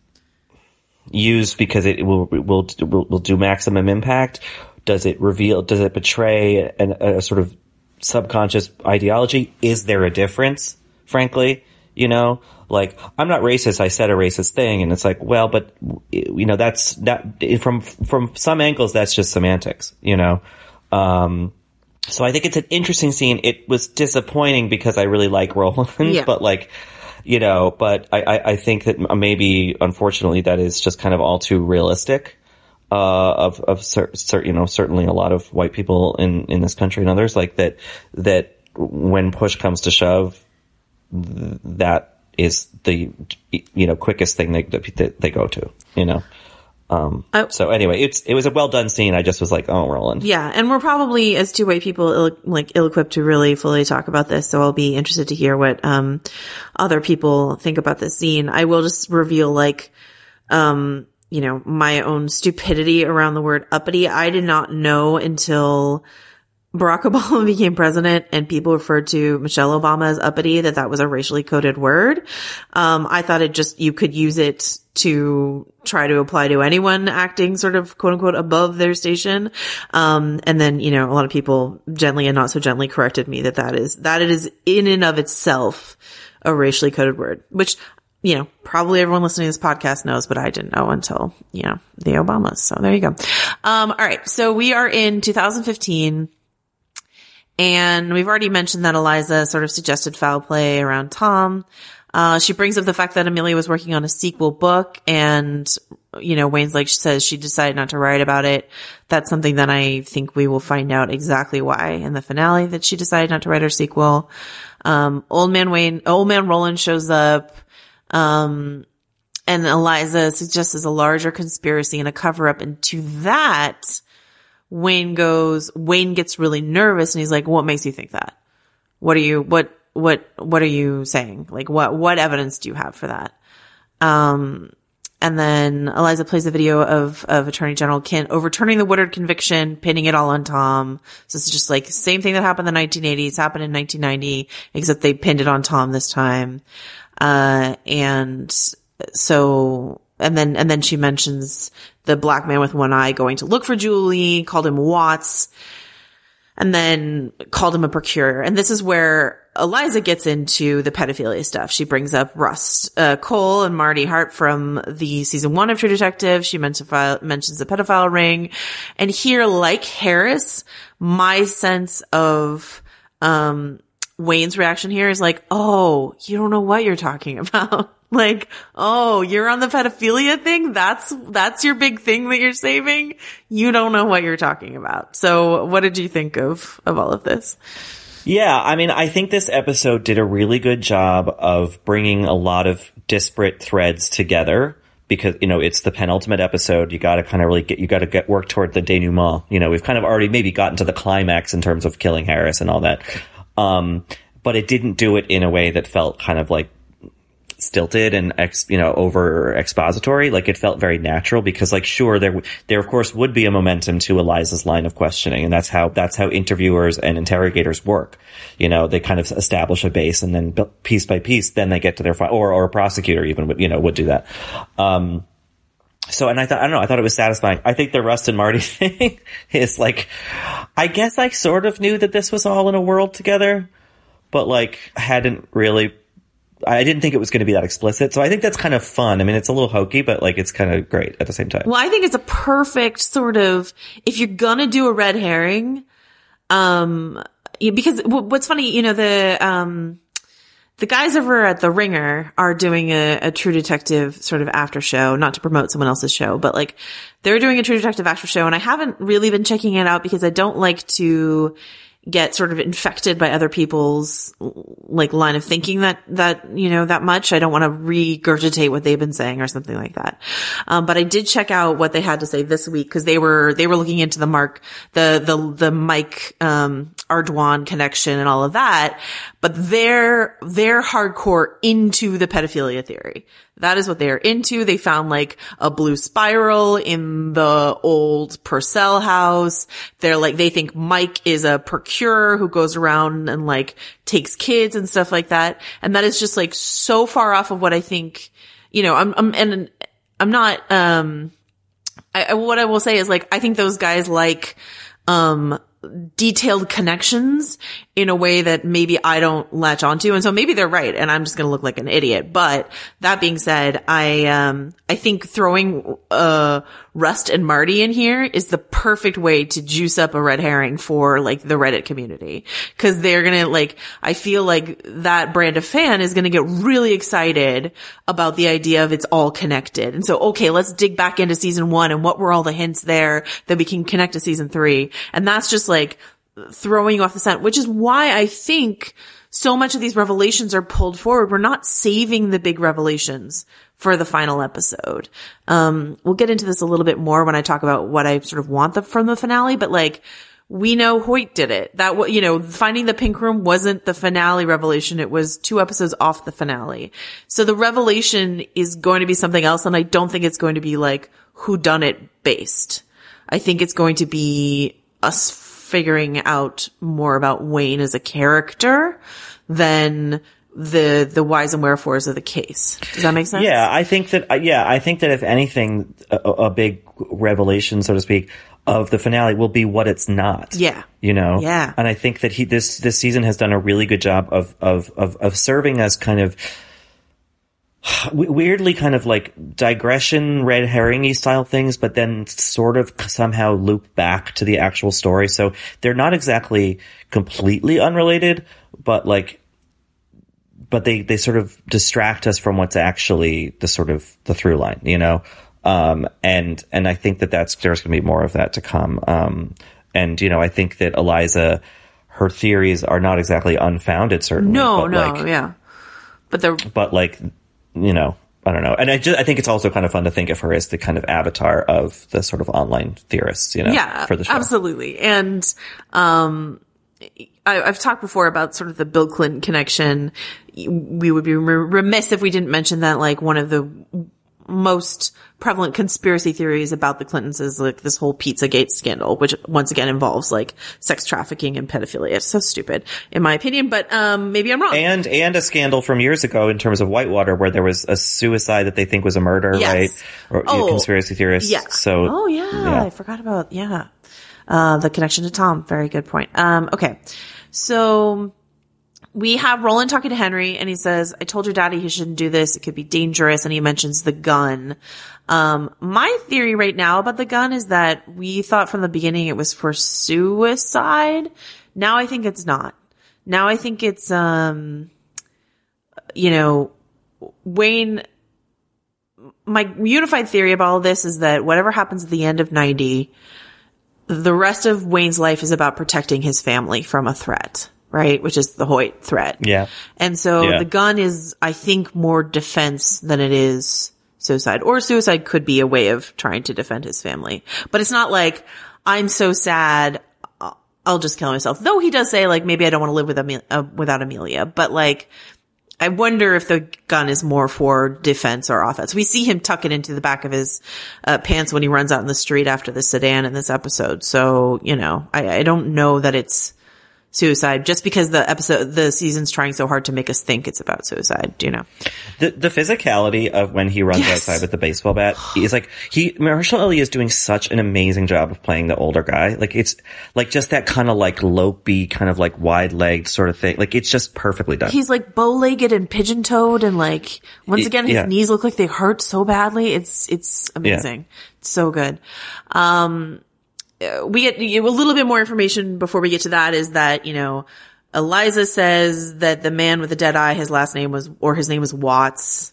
used because it will will will, will do maximum impact? Does it reveal? Does it betray an, a sort of subconscious ideology? Is there a difference? Frankly, you know, like I'm not racist. I said a racist thing, and it's like, well, but you know, that's that from from some angles, that's just semantics, you know. Um, so I think it's an interesting scene. It was disappointing because I really like Roland, Yeah. but like, you know, but I, I, I think that maybe, unfortunately, that is just kind of all too realistic. Uh, of, of cer- cer- you know, certainly a lot of white people in, in this country and others like that, that when push comes to shove, th- that is the, you know, quickest thing they, that they go to, you know? Um, I- so anyway, it's, it was a well done scene. I just was like, oh, Roland. Yeah, and we're probably as two white people Ill, like ill-equipped to really fully talk about this. So I'll be interested to hear what um other people think about this scene. I will just reveal like um you know my own stupidity around the word uppity. I did not know until Barack Obama became president and people referred to Michelle Obama as uppity that that was a racially coded word. Um, I thought it just, you could use it to try to apply to anyone acting sort of quote unquote above their station. Um, and then, you know, a lot of people gently and not so gently corrected me that that is, that it is in and of itself a racially coded word, which, you know, probably everyone listening to this podcast knows, but I didn't know until, you know, the Obamas. So there you go. Um, all right. So we are in 2015. And we've already mentioned that Eliza sort of suggested foul play around Tom. Uh, she brings up the fact that Amelia was working on a sequel book and, you know, Wayne's like, she says she decided not to write about it. That's something that I think we will find out exactly why in the finale that she decided not to write her sequel. Um, old man Wayne, old man Roland shows up. Um, and Eliza suggests a larger conspiracy and a cover up. And to that, Wayne goes, Wayne gets really nervous and he's like, what makes you think that? What are you, what, what, what are you saying? Like, what, what evidence do you have for that? Um, and then Eliza plays a video of, of Attorney General Kent overturning the Woodard conviction, pinning it all on Tom. So it's just like same thing that happened in the 1980s happened in 1990, except they pinned it on Tom this time. Uh, and so, and then, and then she mentions the black man with one eye going to look for Julie, called him Watts, and then called him a procurer. And this is where Eliza gets into the pedophilia stuff. She brings up Rust uh, Cohle and Marty Hart from the season one of True Detective. She mentions mentions the pedophile ring, and here, like Harris, my sense of um, Wayne's reaction here is like, "Oh, you don't know what you're talking about." Like, oh, you're on the pedophilia thing? That's, that's your big thing that you're saving? You don't know what you're talking about. So what did you think of, of all of this? Yeah, I mean, I think this episode did a really good job of bringing a lot of disparate threads together because, you know, it's the penultimate episode. You gotta kind of really get, you gotta get work toward the denouement. You know, we've kind of already maybe gotten to the climax in terms of killing Harris and all that. Um, but it didn't do it in a way that felt kind of like stilted and ex, you know, over expository. Like it felt very natural because like, sure, there, there of course would be a momentum to Eliza's line of questioning. And that's how, that's how interviewers and interrogators work. You know, they kind of establish a base and then piece by piece, then they get to their, fi- or, or a prosecutor even would, you know, would do that. Um, so, and I thought, I don't know, I thought it was satisfying. I think the Rust and Marty thing is like, I guess I sort of knew that this was all in a world together, but like hadn't really I didn't think it was going to be that explicit. So I think that's kind of fun. I mean, it's a little hokey, but like it's kind of great at the same time. Well, I think it's a perfect sort of if you're gonna do a red herring, um, because what's funny, you know, the um, the guys over at the Ringer are doing a, a True Detective sort of after show, not to promote someone else's show, but like they're doing a True Detective after show, and I haven't really been checking it out because I don't like to get sort of infected by other people's like line of thinking that that you know that much. I don't want to regurgitate what they've been saying or something like that. Um, but I did check out what they had to say this week because they were they were looking into the Mark the the the Mike um, Ardoin connection and all of that. But they're they're hardcore into the pedophilia theory. That is what they are into. They found like a blue spiral in the old Purcell house. They're like, they think Mike is a procurer who goes around and like takes kids and stuff like that. And that is just like so far off of what I think, you know, I'm, I'm, and I'm not, um, I, what I will say is like, I think those guys like, um, detailed connections in a way that maybe I don't latch onto. And so maybe they're right and I'm just going to look like an idiot. But that being said, I, um, I think throwing, uh, Rust and Marty in here is the perfect way to juice up a red herring for like the Reddit community. Cause they're going to like, I feel like that brand of fan is going to get really excited about the idea of it's all connected. And so, okay, let's dig back into season one and what were all the hints there that we can connect to season three. And that's just like throwing you off the scent, which is why I think so much of these revelations are pulled forward. We're not saving the big revelations for the final episode. Um, we'll get into this a little bit more when I talk about what I sort of want the, from the finale, but like, we know Hoyt did it. That, you know, finding the pink room wasn't the finale revelation. It was two episodes off the finale. So the revelation is going to be something else. And I don't think it's going to be like who done it based. I think it's going to be us figuring out more about Wayne as a character than the, the whys and wherefores of the case. Does that make sense? Yeah, I think that. uh, Yeah, I think that if anything, a, a big revelation, so to speak, of the finale will be what it's not. Yeah. you know. Yeah. and I think that he this this season has done a really good job of of of, of serving as kind of. Weirdly, kind of like digression, red herringy style things, but then sort of somehow loop back to the actual story. So they're not exactly completely unrelated, but like but they they sort of distract us from what's actually the sort of the through line, you know. Um, and and I think that that's there's going to be more of that to come. Um, and you know, I think that Eliza, her theories are not exactly unfounded, certainly. No, no, like, yeah. But the, but like, you know, I don't know. And I just I think it's also kind of fun to think of her as the kind of avatar of the sort of online theorists, you know, yeah, for the show. absolutely. And, um, I, I've talked before about sort of the Bill Clinton connection. We would be remiss if we didn't mention that like one of the most prevalent conspiracy theories about the Clintons is like this whole Pizzagate scandal, which once again involves like sex trafficking and pedophilia. It's so stupid in my opinion, but, um, maybe I'm wrong. And and a scandal from years ago in terms of Whitewater, where there was a suicide that they think was a murder, Yes. right? Or you know, Oh, conspiracy theorists. Yeah. So Oh yeah, yeah. I forgot about yeah. Uh, the connection to Tom. Very good point. Um, okay. So we have Roland talking to Henry and he says, I told your daddy he shouldn't do this. It could be dangerous. And he mentions the gun. Um, my theory right now about the gun is that we thought from the beginning it was for suicide. Now I think it's not. Now I think it's, um, you know, Wayne, my unified theory about all this is that whatever happens at the end of 90, the rest of Wayne's life is about protecting his family from a threat, right? Which is the Hoyt threat. Yeah. And so Yeah. the gun is, I think, more defense than it is suicide. Or suicide could be a way of trying to defend his family. But it's not like, I'm so sad, uh, I'll just kill myself. Though he does say, like, maybe I don't want to live with Ame- uh, without Amelia. But like, I wonder if the gun is more for defense or offense. We see him tuck it into the back of his uh, pants when he runs out in the street after the sedan in this episode. So, you know, I, I don't know that it's suicide just because the episode, the season's trying so hard to make us think it's about suicide. Do you know? The, the physicality of when he runs Yes. outside with the baseball bat is like, he, Mahershala Ali is doing such an amazing job of playing the older guy. Like it's like just that kind of like lopey, kind of like wide legged sort of thing. Like it's just perfectly done. He's like bow-legged and pigeon-toed and like, once again, his yeah. knees look like they hurt so badly. It's, it's amazing. It's so good. Um, Uh, we get a little bit more information before we get to that is that, you know, Eliza says that the man with the dead eye, his last name was, or his name was Watts.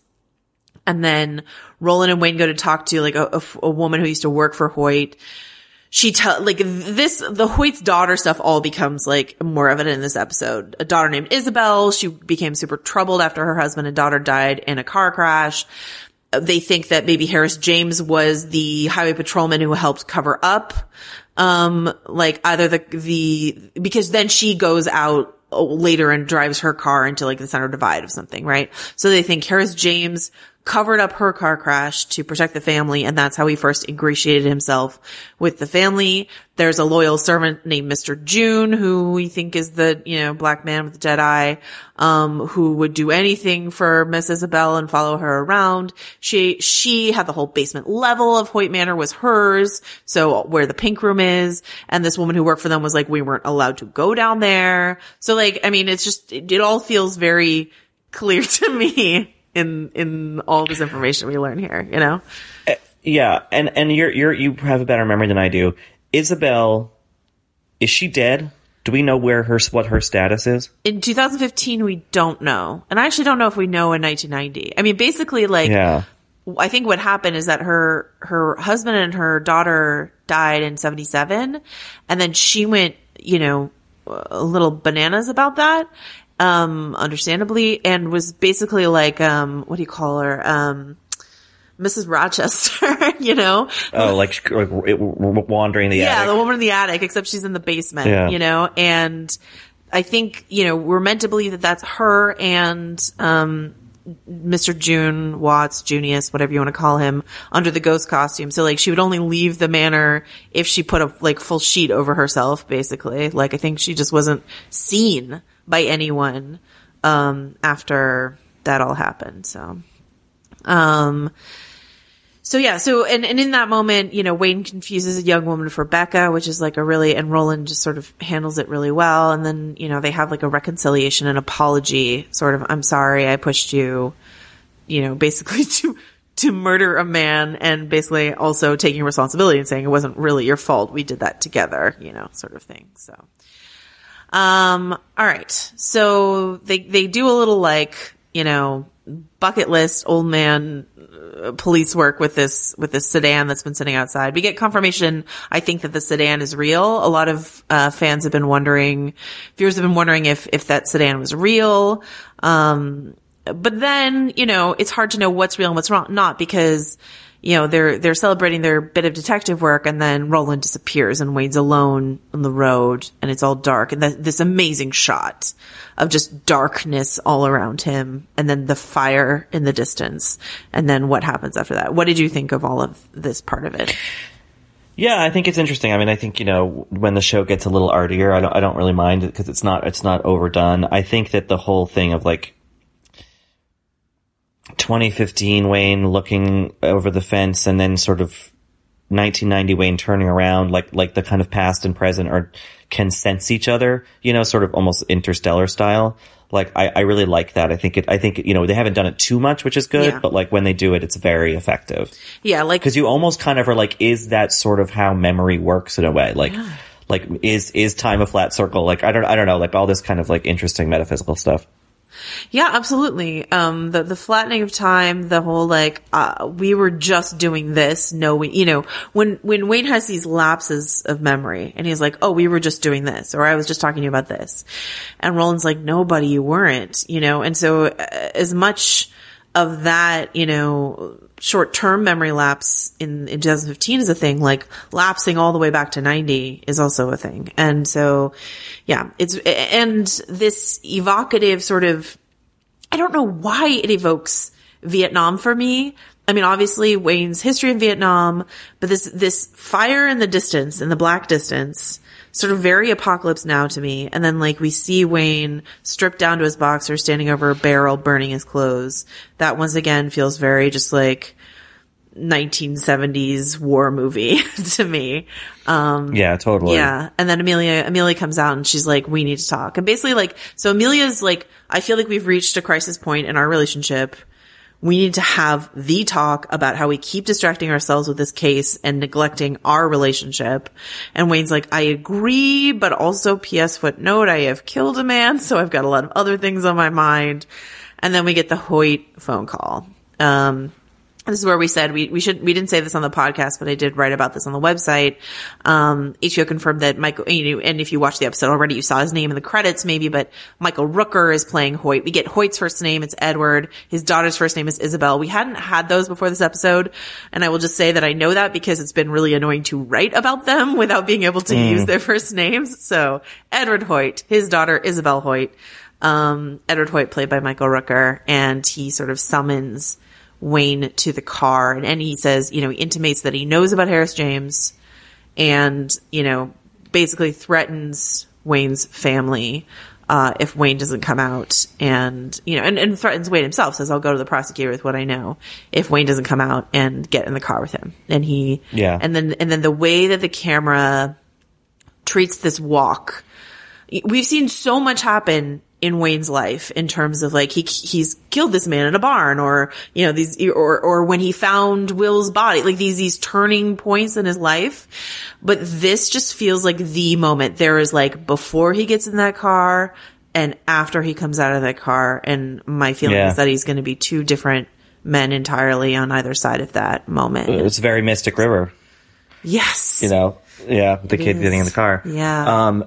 And then Roland and Wayne go to talk to like a woman who used to work for Hoyt. She tell like this the Hoyt's daughter stuff all becomes like more evident in this episode. A daughter named Isabel. She became super troubled after her husband and daughter died in a car crash. They think that maybe Harris James was the highway patrolman who helped cover up, um, like either the the because then she goes out later and drives her car into like the center divide of something, right? So they think Harris James covered up her car crash to protect the family, and that's how he first ingratiated himself with the family. There's a loyal servant named Mr. June, who we think is the, you know, black man with the dead eye, um, who would do anything for Miss Isabel and follow her around. She, she had the whole basement level of Hoyt Manor was hers. So where the pink room is, and this woman who worked for them was like, we weren't allowed to go down there. So like, I mean, it's just, it, it all feels very clear to me in, in all this information we learn here, you know? Uh, yeah. And, and you're, you're, you have a better memory than I do. Isabel, is she dead? Do we know where her, what her status is? in 2015 we don't know and i actually don't know if we know in 1990 i mean basically like Yeah. i think what happened is that her her husband and her daughter died in 77 and then she went you know a little bananas about that um understandably and was basically like um what do you call her um Mrs. Rochester, you know? Oh, like, like wandering the yeah, attic. the woman in the attic, except she's in the basement, Yeah. you know, and I think, you know, we're meant to believe that that's her and, um, Mr. June Watts, Junius, whatever you want to call him, under the ghost costume. So like she would only leave the manor if she put a like full sheet over herself, basically. Like I think she just wasn't seen by anyone, um, after that all happened. So, um, so yeah, so and, and in that moment, you know, Wayne confuses a young woman for Becca, which is like a really and Roland just sort of handles it really well. And then, you know, they have like a reconciliation and apology, sort of, I'm sorry I pushed you, you know, basically to to murder a man and basically also taking responsibility and saying it wasn't really your fault. We did that together, you know, sort of thing. So um, all right. So they, they do a little like, you know, bucket list old man uh, police work with this, with this sedan that's been sitting outside. We get confirmation, I think that the sedan is real. A lot of, uh, fans have been wondering, viewers have been wondering if, if that sedan was real. Um, but then, you know, it's hard to know what's real and what's wrong, not because, you know, they're, they're celebrating their bit of detective work and then Roland disappears and Wayne's alone on the road and it's all dark and th- this amazing shot of just darkness all around him and then the fire in the distance and then what happens after that. What did you think of all of this part of it? Yeah, I think it's interesting. I mean, I think you know when the show gets a little artier, I don't, I don't really mind it because it's not, it's not overdone. I think that the whole thing of like 2015 Wayne looking over the fence and then sort of 1990 Wayne turning around, like like the kind of past and present are can sense each other. You know, sort of almost interstellar style. Like I, I really like that. I think it. I think you know they haven't done it too much, which is good. Yeah. But like when they do it, it's very effective Yeah, like because you almost kind of are like, is that sort of how memory works in a way? Like, like is is time a flat circle? Like I don't I don't know. Like all this kind of like interesting metaphysical stuff. Yeah, absolutely. Um, the, the flattening of time, the whole like, uh, we were just doing this. No, we, you know, when, when Wayne has these lapses of memory and he's like, oh, we were just doing this, or I was just talking to you about this. And Roland's like, nobody, you weren't, you know, and so uh, as much of that, you know, short term memory lapse in, in 2015 is a thing, like lapsing all the way back to 90 is also a thing. And so, yeah, it's, and this evocative sort of, I don't know why it evokes Vietnam for me. I mean, obviously Wayne's history in Vietnam, but this, this fire in the distance, in the black distance, sort of very apocalypse now to me. And then like we see Wayne stripped down to his boxer, standing over a barrel, burning his clothes. That once again feels very just like 1970s war movie to me. Um, Yeah, totally. yeah. And then Amelia, Amelia comes out and she's like, we need to talk. And basically like, so Amelia's like, I feel like we've reached a crisis point in our relationship. We need to have the talk about how we keep distracting ourselves with this case and neglecting our relationship. And Wayne's like, I agree, but also PS footnote, I have killed a man, so I've got a lot of other things on my mind. And then we get the Hoyt phone call. Um, this is where we said we, we should we didn't say this on the podcast, but I did write about this on the website. Um, HBO confirmed that Michael, you know, and if you watched the episode already, you saw his name in the credits, maybe. But Michael Rooker is playing Hoyt. We get Hoyt's first name; it's Edward. His daughter's first name is Isabel. We hadn't had those before this episode, and I will just say that I know that because it's been really annoying to write about them without being able to use their first names. So Edward Hoyt, his daughter Isabel Hoyt. Um, Edward Hoyt played by Michael Rooker, and he sort of summons Wayne to the car and, and he says, you know, he intimates that he knows about Harris James and, you know, basically threatens Wayne's family, uh, if Wayne doesn't come out and, you know, and, and threatens Wayne himself, says, I'll go to the prosecutor with what I know if Wayne doesn't come out and get in the car with him. And he, Yeah. and then, and then the way that the camera treats this walk, we've seen so much happen in Wayne's life in terms of like he he's killed this man in a barn or you know these or or when he found Will's body like these these turning points in his life. But this just feels like the moment. There is like before he gets in that car and after he comes out of that car. And my feeling Yeah. is that he's going to be two different men entirely on either side of that moment. It's very Mystic River. yes. You know? Yeah the kid getting in the car. Yeah. um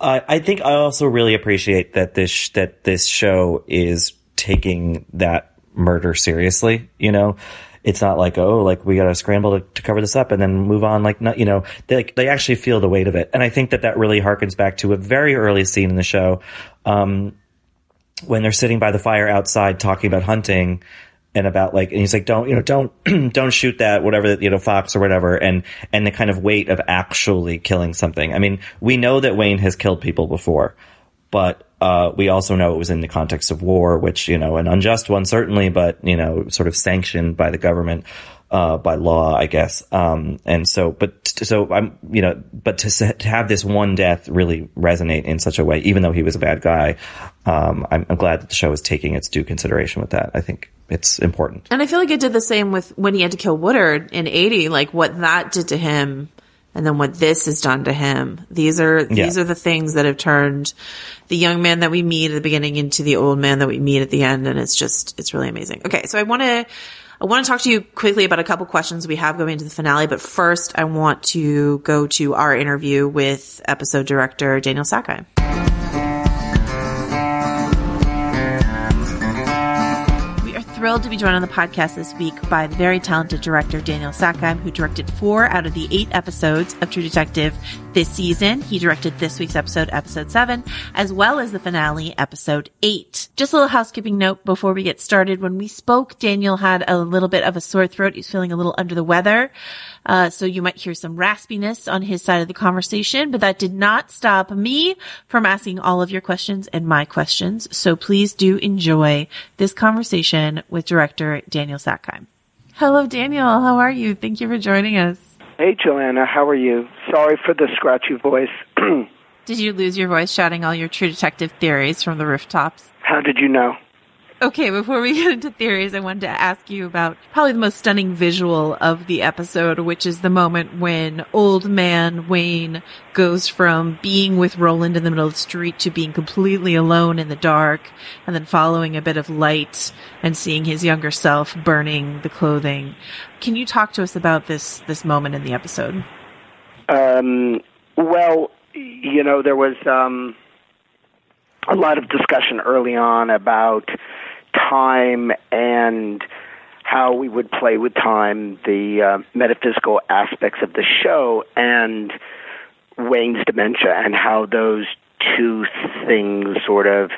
I, I think I also really appreciate that this that this show is taking that murder seriously. You know, it's not like oh, like we got to scramble to, to cover this up and then move on. Like not, you know, they like, they actually feel the weight of it, and I think that that really harkens back to a very early scene in the show, um, when they're sitting by the fire outside talking about hunting and about like, and he's like, don't, you know, don't, don't shoot that, whatever, you know, fox or whatever. And, and the kind of weight of actually killing something. I mean, we know that Wayne has killed people before, but, uh, we also know it was in the context of war, which, you know, an unjust one certainly, but, you know, sort of sanctioned by the government, uh, by law, I guess. Um, and so, but, so I'm, you know, but to, to have this one death really resonate in such a way, even though he was a bad guy, um, I'm, I'm glad that the show is taking its due consideration with that. I think it's important. And I feel like it did the same with when he had to kill Woodard in 80, like what that did to him and then what this has done to him. These are, these Yeah. are the things that have turned the young man that we meet at the beginning into the old man that we meet at the end. And it's just, it's really amazing. Okay. So I want to, I want to talk to you quickly about a couple questions we have going into the finale, but first I want to go to our interview with episode director Daniel Sackheim. Thrilled to be joined on the podcast this week by the very talented director Daniel Sackheim, who directed four out of the eight episodes of True Detective this season. He directed this week's episode, episode seven, as well as the finale, episode eight. Just a little housekeeping note before we get started. When we spoke, Daniel had a little bit of a sore throat. He's feeling a little under the weather. Uh, so you might hear some raspiness on his side of the conversation, but that did not stop me from asking all of your questions and my questions. So please do enjoy this conversation with director Daniel Sackheim. Hello, Daniel. How are you? Thank you for joining us. Hey, Joanna, how are you? Sorry for the scratchy voice. Did you lose your voice shouting all your true detective theories from the rooftops? how did you know? Okay, before we get into theories, I wanted to ask you about probably the most stunning visual of the episode, which is the moment when old man Wayne goes from being with Roland in the middle of the street to being completely alone in the dark and then following a bit of light and seeing his younger self burning the clothing. Can you talk to us about this, this moment in the episode? Um, well, you know, there was um, a lot of discussion early on about time and how we would play with time, the uh, metaphysical aspects of the show, and Wayne's dementia, and how those two things sort of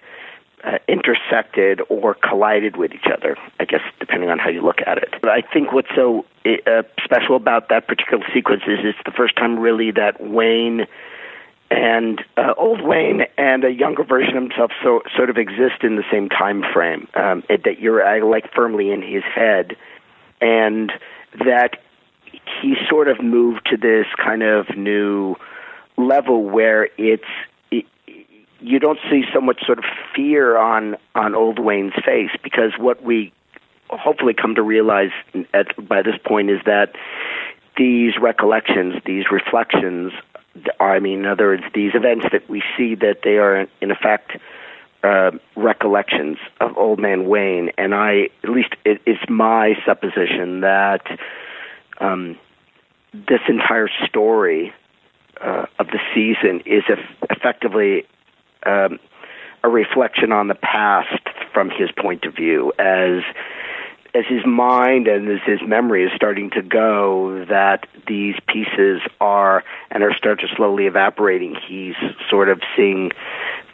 uh, intersected or collided with each other, I guess, depending on how you look at it. But I think what's so uh, special about that particular sequence is it's the first time really that Wayne and uh, old Wayne and a younger version of himself so sort of exist in the same time frame. Um, it, that you're like firmly in his head, and that he sort of moved to this kind of new level where it's it, you don't see so much sort of fear on on old Wayne's face because what we hopefully come to realize at, by this point is that these recollections, these reflections, I mean, in other words, these events that we see that they are in effect uh, recollections of Old Man Wayne, and I, at least, it, it's my supposition that um, this entire story uh, of the season is effectively um, a reflection on the past from his point of view as as his mind and as his memory is starting to go, that these pieces are and are start to slowly evaporating. He's sort of seeing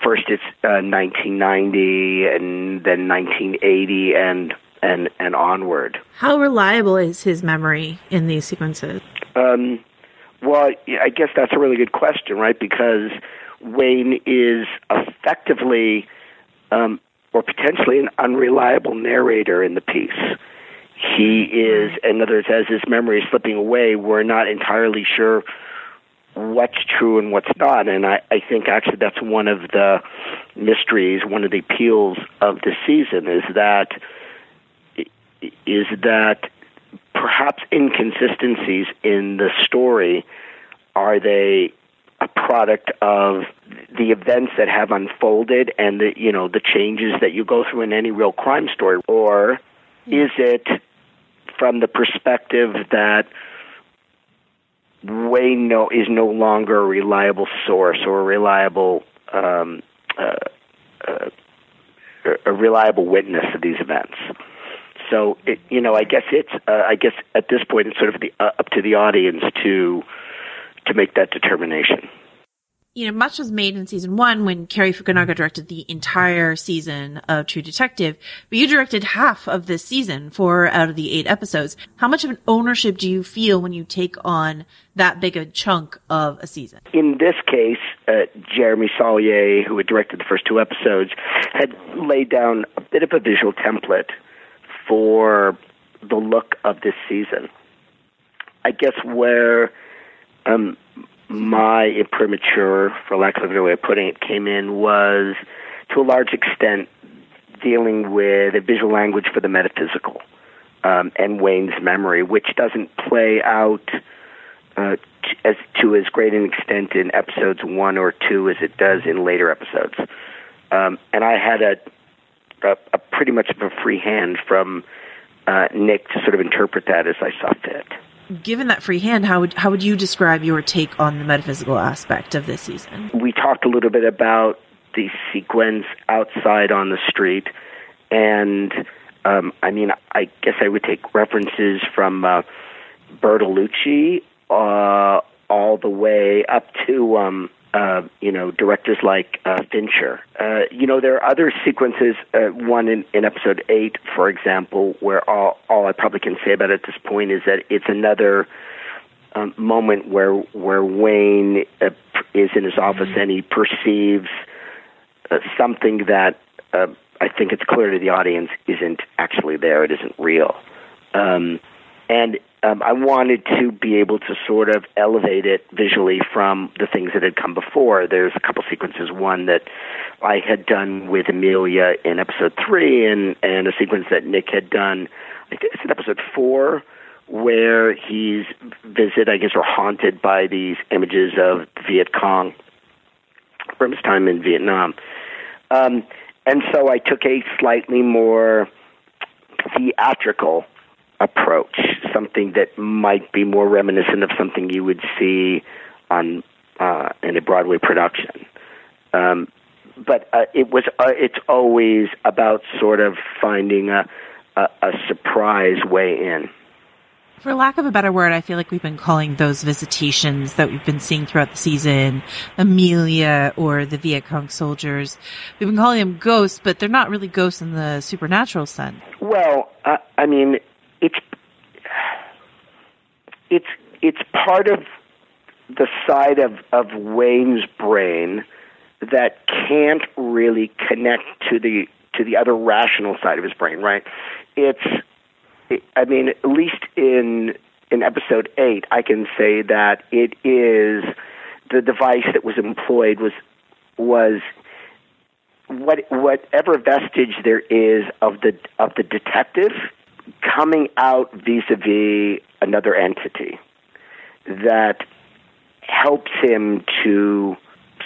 first it's uh, 1990 and then 1980 and and and onward. How reliable is his memory in these sequences? Um, well, I guess that's a really good question, right? Because Wayne is effectively um, or potentially an unreliable narrator in the piece. He is, in other words, as his memory is slipping away, we're not entirely sure what's true and what's not. And I, I think actually that's one of the mysteries, one of the appeals of the season is that is that perhaps inconsistencies in the story are they a product of the events that have unfolded and the you know the changes that you go through in any real crime story or is it from the perspective that Wayne is no longer a reliable source or a reliable um, uh, uh, a reliable witness of these events. So it, you know, I guess it's uh, I guess at this point it's sort of the, uh, up to the audience to to make that determination. You know, much was made in season one when Cary Fukunaga directed the entire season of True Detective, but you directed half of this season, four out of the eight episodes. How much of an ownership do you feel when you take on that big a chunk of a season? In this case, uh, Jeremy Saulnier, who had directed the first two episodes, had laid down a bit of a visual template for the look of this season. I guess where um, my imprimatur, for lack of a better way of putting it, came in was to a large extent dealing with a visual language for the metaphysical um, and Wayne's memory, which doesn't play out uh, t- as to as great an extent in episodes one or two as it does in later episodes. Um, and I had a, a, a pretty much of a free hand from uh, Nic to sort of interpret that as I saw fit given that free hand, how would how would you describe your take on the metaphysical aspect of this season? We talked a little bit about the sequence outside on the street, and um, I mean, I guess I would take references from uh, Bertolucci uh, all the way up to um, uh, you know, directors like uh, Fincher. Uh, you know, there are other sequences. Uh, one in, in episode eight, for example, where all all I probably can say about it at this point is that it's another um, moment where where Wayne uh, is in his office and he perceives uh, something that I think it's clear to the audience isn't actually there. It isn't real. Um, and um, I wanted to be able to sort of elevate it visually from the things that had come before. There's a couple sequences. One that I had done with Amelia in episode three, and and a sequence that Nic had done. I think it's in episode four, where he's visited, I guess, or haunted by these images of Viet Cong from his time in Vietnam. Um, and so I took a slightly more theatrical approach, something that might be more reminiscent of something you would see on uh, in a Broadway production. Um, but uh, it was uh, it's always about sort of finding a, a, a surprise way in. For lack of a better word, I feel like we've been calling those visitations that we've been seeing throughout the season Amelia or the Viet Cong soldiers. We've been calling them ghosts, but they're not really ghosts in the supernatural sense. Well, uh, I mean, it's it's it's part of the side of, of Wayne's brain that can't really connect to the to the other rational side of his brain, right? It's I mean, at least in in episode 8, I can say that it is the device that was employed was was what whatever vestige there is of the of the detective coming out vis-a-vis another entity that helps him to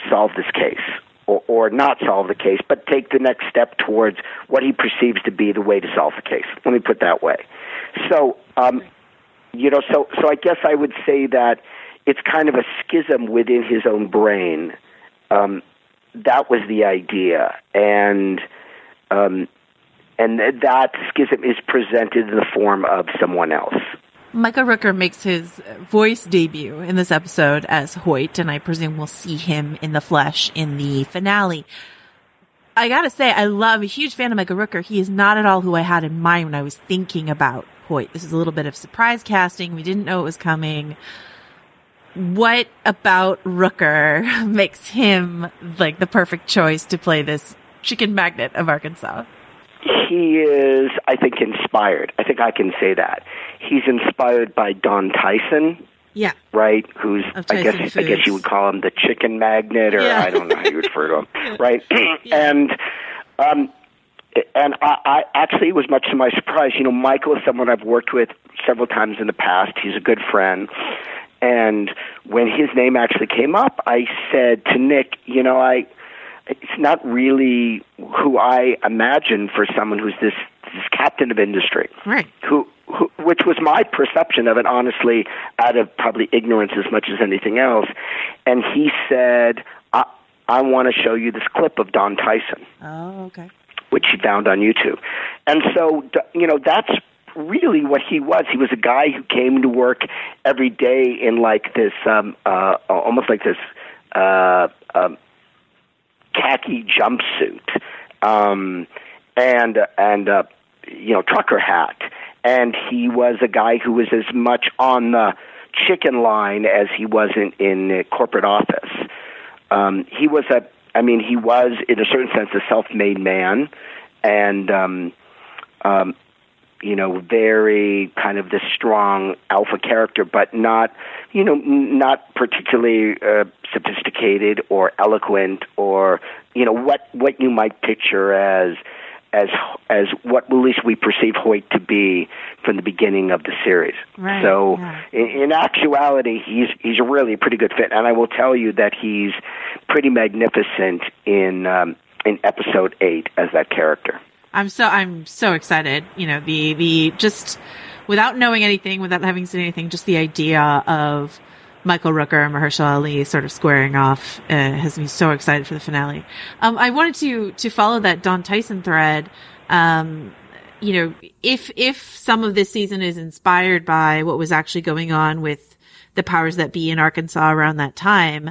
solve this case or, or not solve the case, but take the next step towards what he perceives to be the way to solve the case. Let me put it that way. So, um, you know, so so I guess I would say that it's kind of a schism within his own brain. Um, that was the idea, and um, and that schism is presented in the form of someone else. Michael Rooker makes his voice debut in this episode as Hoyt, and I presume we'll see him in the flesh in the finale. I gotta say, I love a huge fan of Michael Rooker. He is not at all who I had in mind when I was thinking about Hoyt. This is a little bit of surprise casting. We didn't know it was coming. What about Rooker makes him like the perfect choice to play this chicken magnet of Arkansas? He is, I think, inspired. I think I can say that. He's inspired by Don Tyson. Yeah. Right? Who's I guess Foods. I guess you would call him the chicken magnet or yeah. I don't know how you refer to him. Right? yeah. And um and I, I actually it was much to my surprise, you know, Michael is someone I've worked with several times in the past. He's a good friend. And when his name actually came up, I said to Nic, you know, I it's not really who I imagine for someone who's this this captain of industry, right? Who, who, which was my perception of it, honestly, out of probably ignorance as much as anything else. And he said, "I, I want to show you this clip of Don Tyson." Oh, okay. Which he found on YouTube, and so you know that's really what he was. He was a guy who came to work every day in like this, um, uh, almost like this. Uh, um, khaki jumpsuit um, and and uh, you know trucker hat, and he was a guy who was as much on the chicken line as he was in in corporate office. Um, he was a, I mean, he was in a certain sense a self-made man, and um, um, you know, very kind of this strong alpha character, but not, you know, not particularly uh, sophisticated or eloquent or, you know, what what you might picture as as as what at least we perceive Hoyt to be from the beginning of the series. Right, so yeah. in, in actuality, he's he's really a pretty good fit, and I will tell you that he's pretty magnificent in um, in episode eight as that character. I'm so I'm so excited. You know, the the just without knowing anything, without having seen anything, just the idea of Michael Rooker and Mahershala Ali sort of squaring off uh, has me so excited for the finale. Um, I wanted to to follow that Don Tyson thread. Um, you know, if if some of this season is inspired by what was actually going on with the powers that be in Arkansas around that time,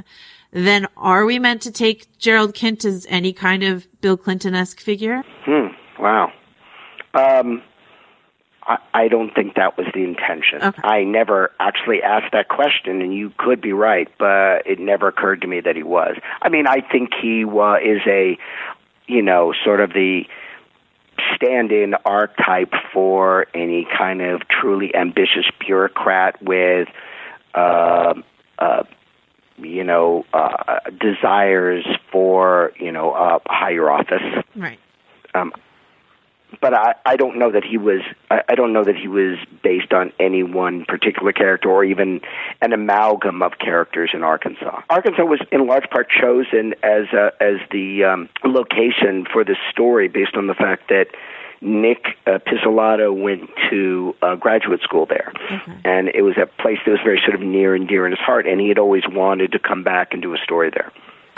then are we meant to take Gerald Kent as any kind of Bill Clinton esque figure? Hmm. Wow. Um, I, I don't think that was the intention. Okay. I never actually asked that question, and you could be right, but it never occurred to me that he was. I mean, I think he uh, is a, you know, sort of the stand-in archetype for any kind of truly ambitious bureaucrat with, uh, uh, you know, uh, desires for you know uh, higher office. Right. Um, but I, I don't know that he was I, I don't know that he was based on any one particular character or even an amalgam of characters in Arkansas. Arkansas was in large part chosen as a, as the um, location for this story based on the fact that Nic uh, Pizzolatto went to uh, graduate school there, okay. and it was a place that was very sort of near and dear in his heart, and he had always wanted to come back and do a story there.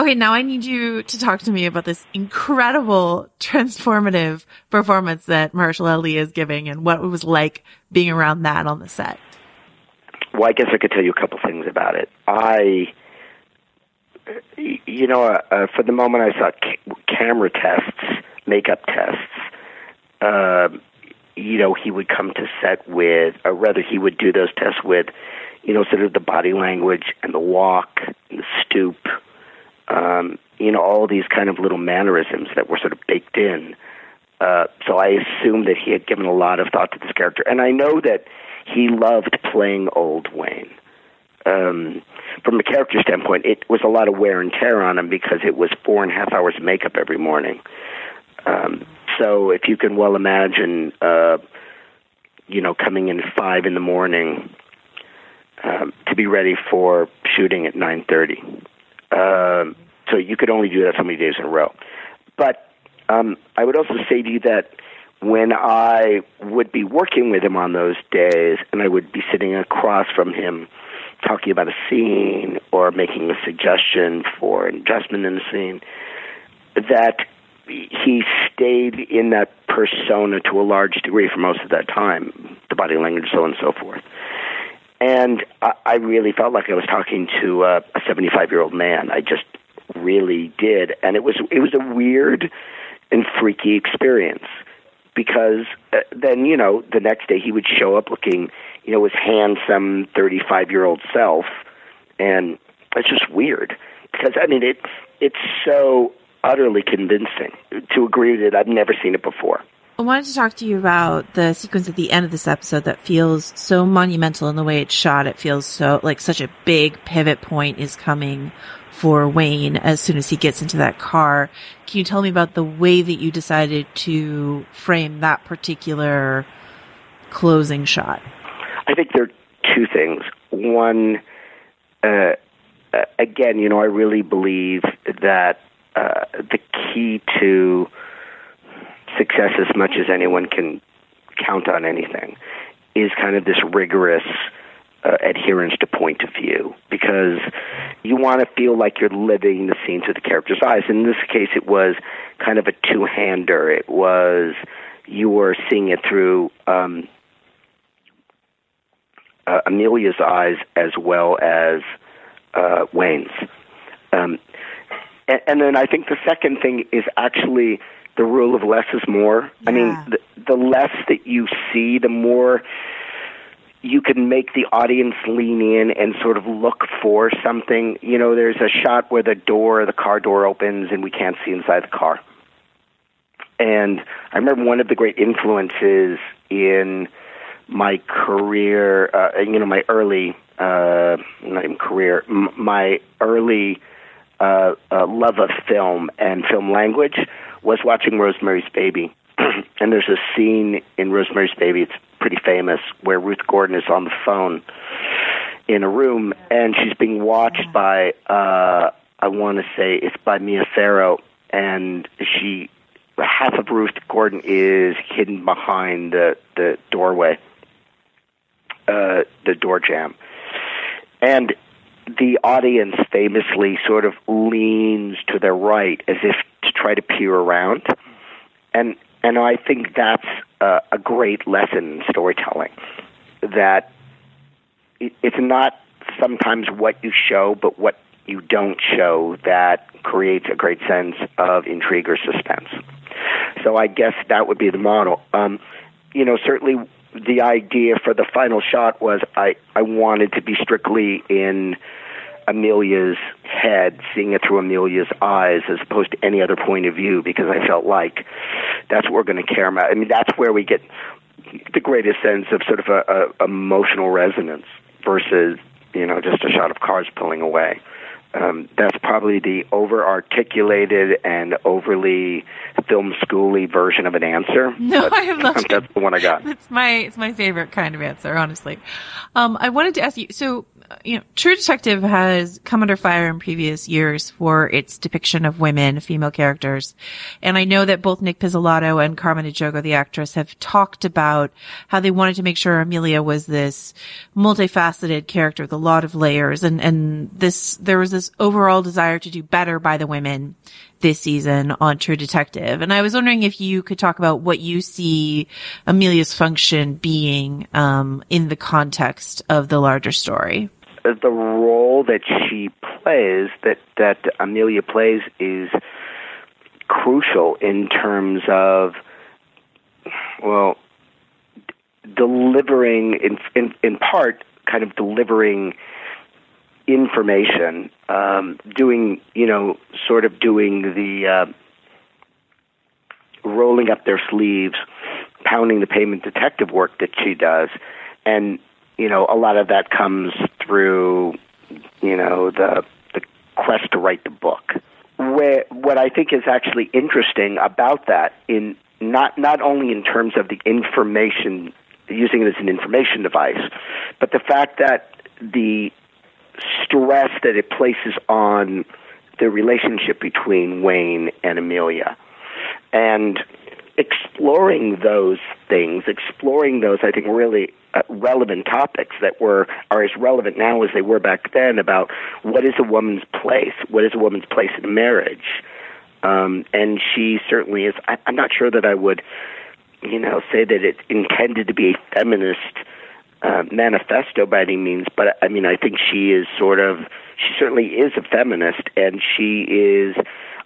Okay, now I need you to talk to me about this incredible transformative performance that Mahershala Ali is giving and what it was like being around that on the set. Well, I guess I could tell you a couple things about it. I, you know, uh, uh, for the moment I saw ca- camera tests, makeup tests, uh, you know, he would come to set with, or rather, he would do those tests with, you know, sort of the body language and the walk and the stoop, um, you know, all these kind of little mannerisms that were sort of baked in. Uh, so I assumed that he had given a lot of thought to this character, and I know that he loved playing old Wayne. Um, from a character standpoint, it was a lot of wear and tear on him because it was four and a half hours of makeup every morning. Um, so if you can well imagine, uh, you know, coming in at five in the morning um, to be ready for shooting at nine thirty. Um, so you could only do that so many days in a row. But um, I would also say to you that when I would be working with him on those days, and I would be sitting across from him talking about a scene or making a suggestion for an adjustment in the scene, that he stayed in that persona to a large degree for most of that time, the body language, so on and so forth. And I, I really felt like I was talking to a 75 year old man. I just really did, and it was it was a weird and freaky experience because uh, then you know the next day he would show up looking you know his handsome 35 year old self, and it's just weird because I mean it it's so utterly convincing to agree with it. I've never seen it before. I wanted to talk to you about the sequence at the end of this episode that feels so monumental in the way it's shot. It feels so like such a big pivot point is coming for Wayne as soon as he gets into that car. Can you tell me about the way that you decided to frame that particular closing shot? I think there are two things. One, uh, again, you know, I really believe that uh, the key to success as much as anyone can count on anything is kind of this rigorous uh, adherence to point of view because you want to feel like you're living the scene through the character's eyes. In this case, it was kind of a two-hander. It was you were seeing it through um, uh, Amelia's eyes as well as uh, Wayne's. Um, and, and then I think the second thing is actually the rule of less is more. Yeah. I mean, the, the less that you see, the more you can make the audience lean in and sort of look for something. You know, there's a shot where the door, the car door opens and we can't see inside the car. And I remember one of the great influences in my career, uh, you know, my early, uh, not even career, m- my early uh, uh, love of film and film language was watching Rosemary's Baby. and there's a scene in Rosemary's Baby, it's pretty famous, where Ruth Gordon is on the phone in a room and she's being watched by, uh, I want to say it's by Mia Farrow, and she, half of Ruth Gordon is hidden behind the, the doorway, uh, the door jamb. And the audience famously sort of leans to their right as if to try to peer around, and and I think that's a, a great lesson in storytelling. That it, it's not sometimes what you show, but what you don't show that creates a great sense of intrigue or suspense. So I guess that would be the model. Um, you know, certainly the idea for the final shot was I I wanted to be strictly in Amelia's head, seeing it through Amelia's eyes, as opposed to any other point of view, because I felt like that's what we're going to care about. I mean, that's where we get the greatest sense of sort of a, a emotional resonance versus you know just a shot of cars pulling away um, that's probably the over articulated and overly film schooly version of an answer. No, I have loved That's the one I got. It's my it's my favorite kind of answer, honestly. Um, I wanted to ask you. So, you know, True Detective has come under fire in previous years for its depiction of women, female characters, and I know that both Nic Pizzolatto and Carmen Ejogo, the actress, have talked about how they wanted to make sure Amelia was this multifaceted character with a lot of layers, and and this there was this overall desire to do better by the women this season on True Detective. And I was wondering if you could talk about what you see Amelia's function being um, in the context of the larger story. The role that she plays, that that Amelia plays, is crucial in terms of, well, delivering in, in in part kind of delivering information um, doing you know sort of doing the uh, rolling up their sleeves pounding the payment detective work that she does. And you know a lot of that comes through you know the the quest to write the book. Where what I think is actually interesting about that in not not only in terms of the information using it as an information device, but the fact that the stress that it places on the relationship between Wayne and Amelia. And exploring those things, exploring those, I think, really uh, relevant topics that were are as relevant now as they were back then about what is a woman's place, what is a woman's place in marriage, um, and she certainly is. I, I'm not sure that I would, you know, say that it intended to be a feminist uh, manifesto by any means, but I mean, I think she is sort of, she certainly is a feminist, and she is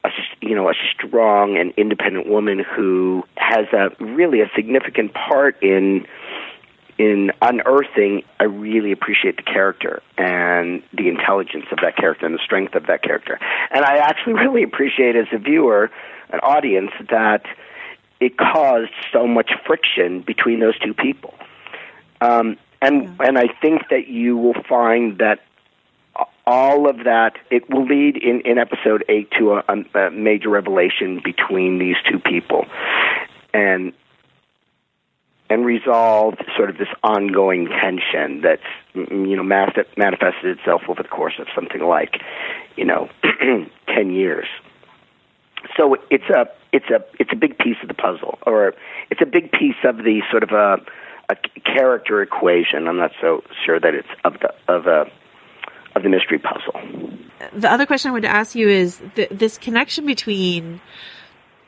a you know a strong and independent woman who has a really a significant part in in unearthing, I really appreciate the character and the intelligence of that character and the strength of that character. And I actually really appreciate as a viewer, an audience, that it caused so much friction between those two people. Um, and and I think that you will find that all of that it will lead in, in episode eight to a, a major revelation between these two people, and and resolve sort of this ongoing tension that's you know manifested itself over the course of something like you know 10 years. So it's a it's a it's a big piece of the puzzle or it's a big piece of the sort of a a character equation. I'm not so sure that it's of the of a of the mystery puzzle. The other question i wanted to ask you is th- this connection between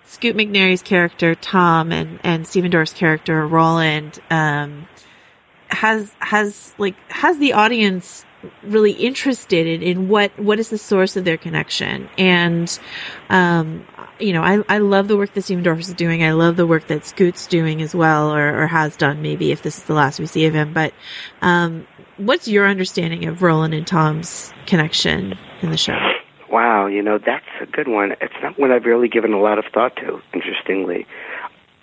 Scoot McNairy's character Tom and and Stephen Dorff's character Roland um, has has like has the audience really interested in, in what what is the source of their connection and um, you know I, I love the work that Stephen Dorff is doing I love the work that Scoot's doing as well or, or has done maybe if this is the last we see of him but um, what's your understanding of Roland and Tom's connection in the show Wow, you know that's a good one. It's not one I've really given a lot of thought to. Interestingly,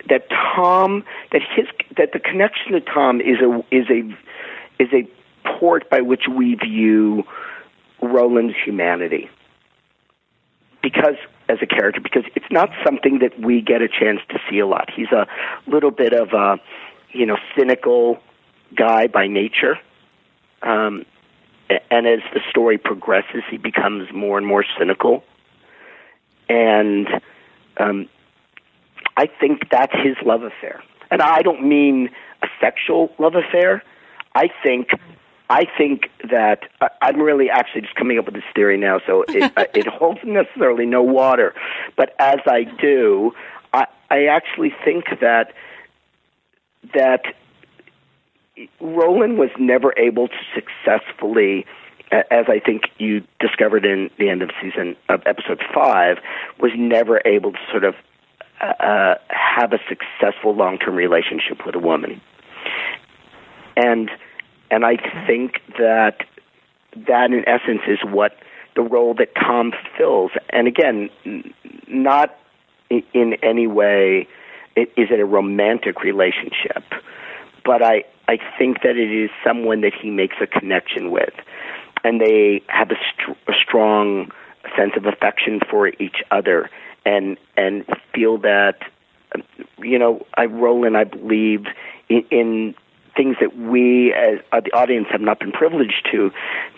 that Tom, that his, that the connection to Tom is a is a is a port by which we view Roland's humanity. Because as a character, because it's not something that we get a chance to see a lot. He's a little bit of a, you know, cynical guy by nature. Um, and as the story progresses, he becomes more and more cynical. And um, I think that's his love affair. And I don't mean a sexual love affair. I think I think that uh, I'm really actually just coming up with this theory now, so it, uh, it holds necessarily no water. But as I do, I, I actually think that that Roland was never able to successfully, as I think you discovered in the end of season of episode five, was never able to sort of uh, have a successful long term relationship with a woman, and and I think that that in essence is what the role that Tom fills, and again, not in any way is it a romantic relationship, but I I think that it is someone that he makes a connection with, and they have a, a strong sense of affection for each other, and and feel that, um, you know, I Roland, I believe in, in things that we as uh, the audience have not been privileged to,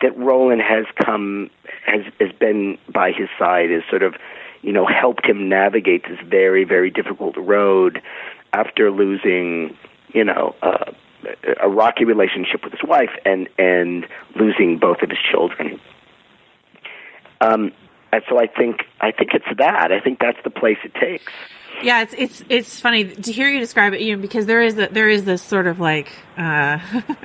that Roland has come has has been by his side, has sort of, you know, helped him navigate this very very difficult road after losing, you know. Uh, a rocky relationship with his wife and and losing both of his children. Um, and so I think I think it's that. I think that's the place it takes. Yeah, it's it's it's funny to hear you describe it, you know, because there is a, there is this sort of like uh,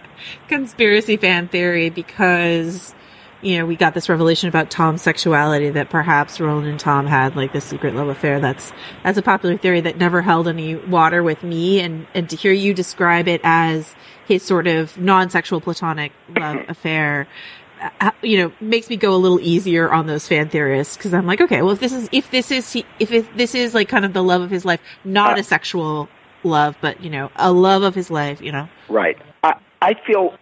conspiracy fan theory because you know, we got this revelation about Tom's sexuality that perhaps Roland and Tom had like this secret love affair. That's, that's a popular theory that never held any water with me. And, and to hear you describe it as his sort of non-sexual platonic love affair, you know, makes me go a little easier on those fan theorists because I'm like, okay, well, if this is, if this is, if it, this is like kind of the love of his life, not a sexual love, but you know, a love of his life, you know. Right. I I feel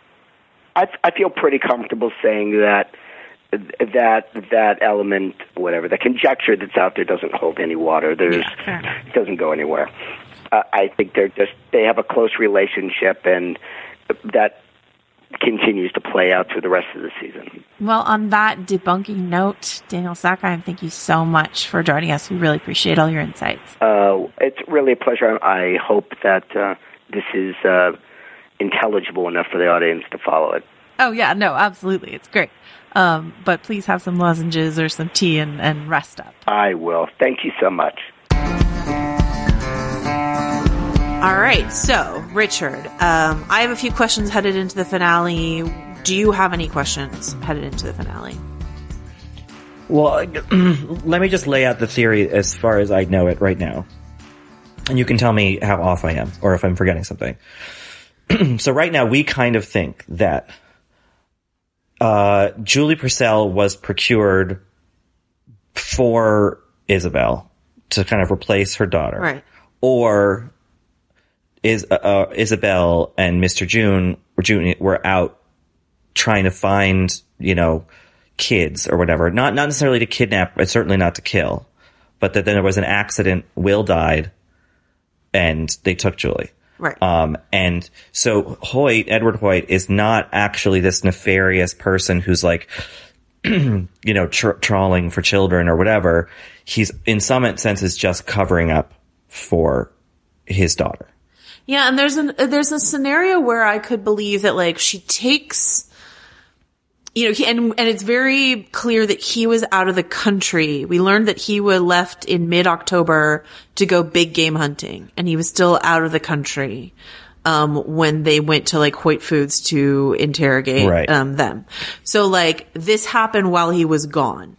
I I feel pretty comfortable saying that that that element, whatever the conjecture that's out there, doesn't hold any water. There's it doesn't go anywhere. Uh, I think they're just they have a close relationship, and that continues to play out through the rest of the season. Well, on that debunking note, Daniel Sackheim, thank you so much for joining us. We really appreciate all your insights. Uh, it's really a pleasure. I hope that uh, this is uh, intelligible enough for the audience to follow it. Oh yeah, no, absolutely, it's great. Um, but please have some lozenges or some tea and, and rest up. I will. Thank you so much. All right, so Richard, um, I have a few questions headed into the finale. Do you have any questions headed into the finale? Well, let me just lay out the theory as far as I know it right now. And you can tell me how off I am or if I'm forgetting something. so right now we kind of think that uh, Julie Purcell was procured for Isabel to kind of replace her daughter. Right. Or is uh, uh, Isabel and Mr. June or June were out trying to find, you know, kids or whatever. Not not necessarily to kidnap, but certainly not to kill. But that then there was an accident, Will died, and they took Julie. Right. Um, and so Hoyt, Edward Hoyt, is not actually this nefarious person who's like, you know, tr- trawling for children or whatever. He's in some senses just covering up for his daughter. Yeah, and there's an there's a scenario where I could believe that like she takes you know, he, and and it's very clear that he was out of the country. We learned that he was left in mid October to go big game hunting, and he was still out of the country um, when they went to like Hoyt Foods to interrogate Right. um, them. So like this happened while he was gone.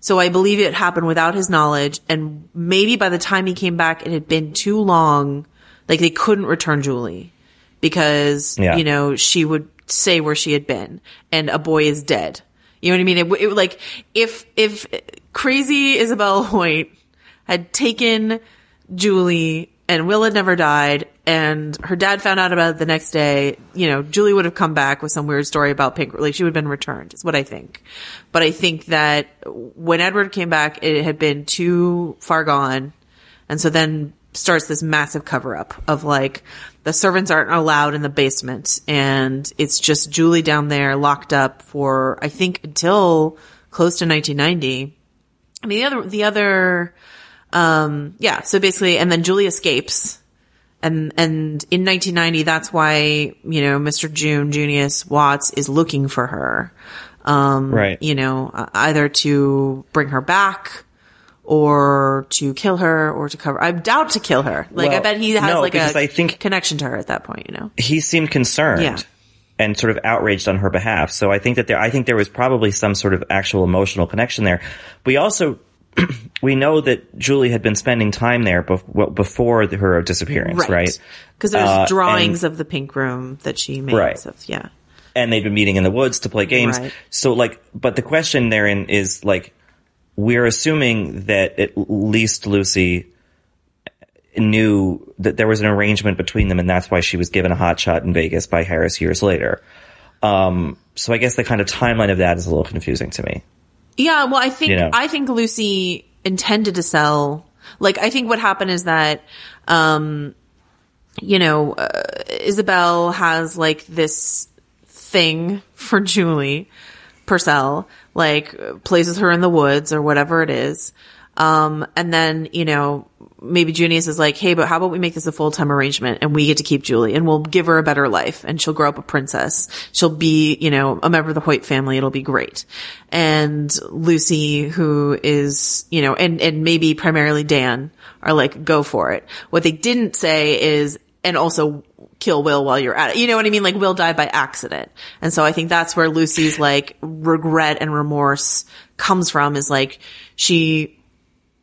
So I believe it happened without his knowledge, and maybe by the time he came back, it had been too long. Like they couldn't return Julie because Yeah. you know she would say where she had been, and a boy is dead. You know what I mean? It, it would, like if if crazy Isabel Hoyt had taken Julie and Will had never died and her dad found out about it the next day, you know, Julie would have come back with some weird story about Pink. Like she would have been returned is what I think. But I think that when Edward came back, it had been too far gone. And so then starts this massive cover up of like the servants aren't allowed in the basement and it's just Julie down there locked up for I think until close to 1990. I mean the other the other um yeah, so basically and then Julie escapes and and in 1990 that's why, you know, Mr. June Junius Watts is looking for her. Um Right. you know, either to bring her back or to kill her or to cover I doubt to kill her. Like I bet he has no, like a I think- connection to her at that point, you know. he seemed concerned Yeah. and sort of outraged on her behalf. So I think that there, I think there was probably some sort of actual emotional connection there. We also, we know that Julie had been spending time there bef- before the, her disappearance, right? Because there's Uh, drawings and- of the pink room that she made. Right. Of, yeah. and they'd been meeting in the woods to play games. Right. So like, but the question therein is like, we're assuming that at least Lucy knew that there was an arrangement between them and that's why she was given a hot shot in Vegas by Harris years later. Um, so I guess the kind of timeline of that is a little confusing to me. Yeah, well, I think You know. I think Lucy intended to sell. Like, I think what happened is that, um, you know, uh, Isabel has like this thing for Julie Purcell, like places her in the woods or whatever it is. Um, and then, you know, maybe Junius is like, Hey, but how about we make this a full-time arrangement and we get to keep Julie and we'll give her a better life and she'll grow up a princess. She'll be, you know, a member of the Hoyt family. It'll be great. And Lucy, who is, you know, and, and maybe primarily Dan are like, go for it. What they didn't say is, and also kill Will while you're at it. You know what I mean? Like Will died by accident. And so I think that's where Lucy's like regret and remorse comes from is like she,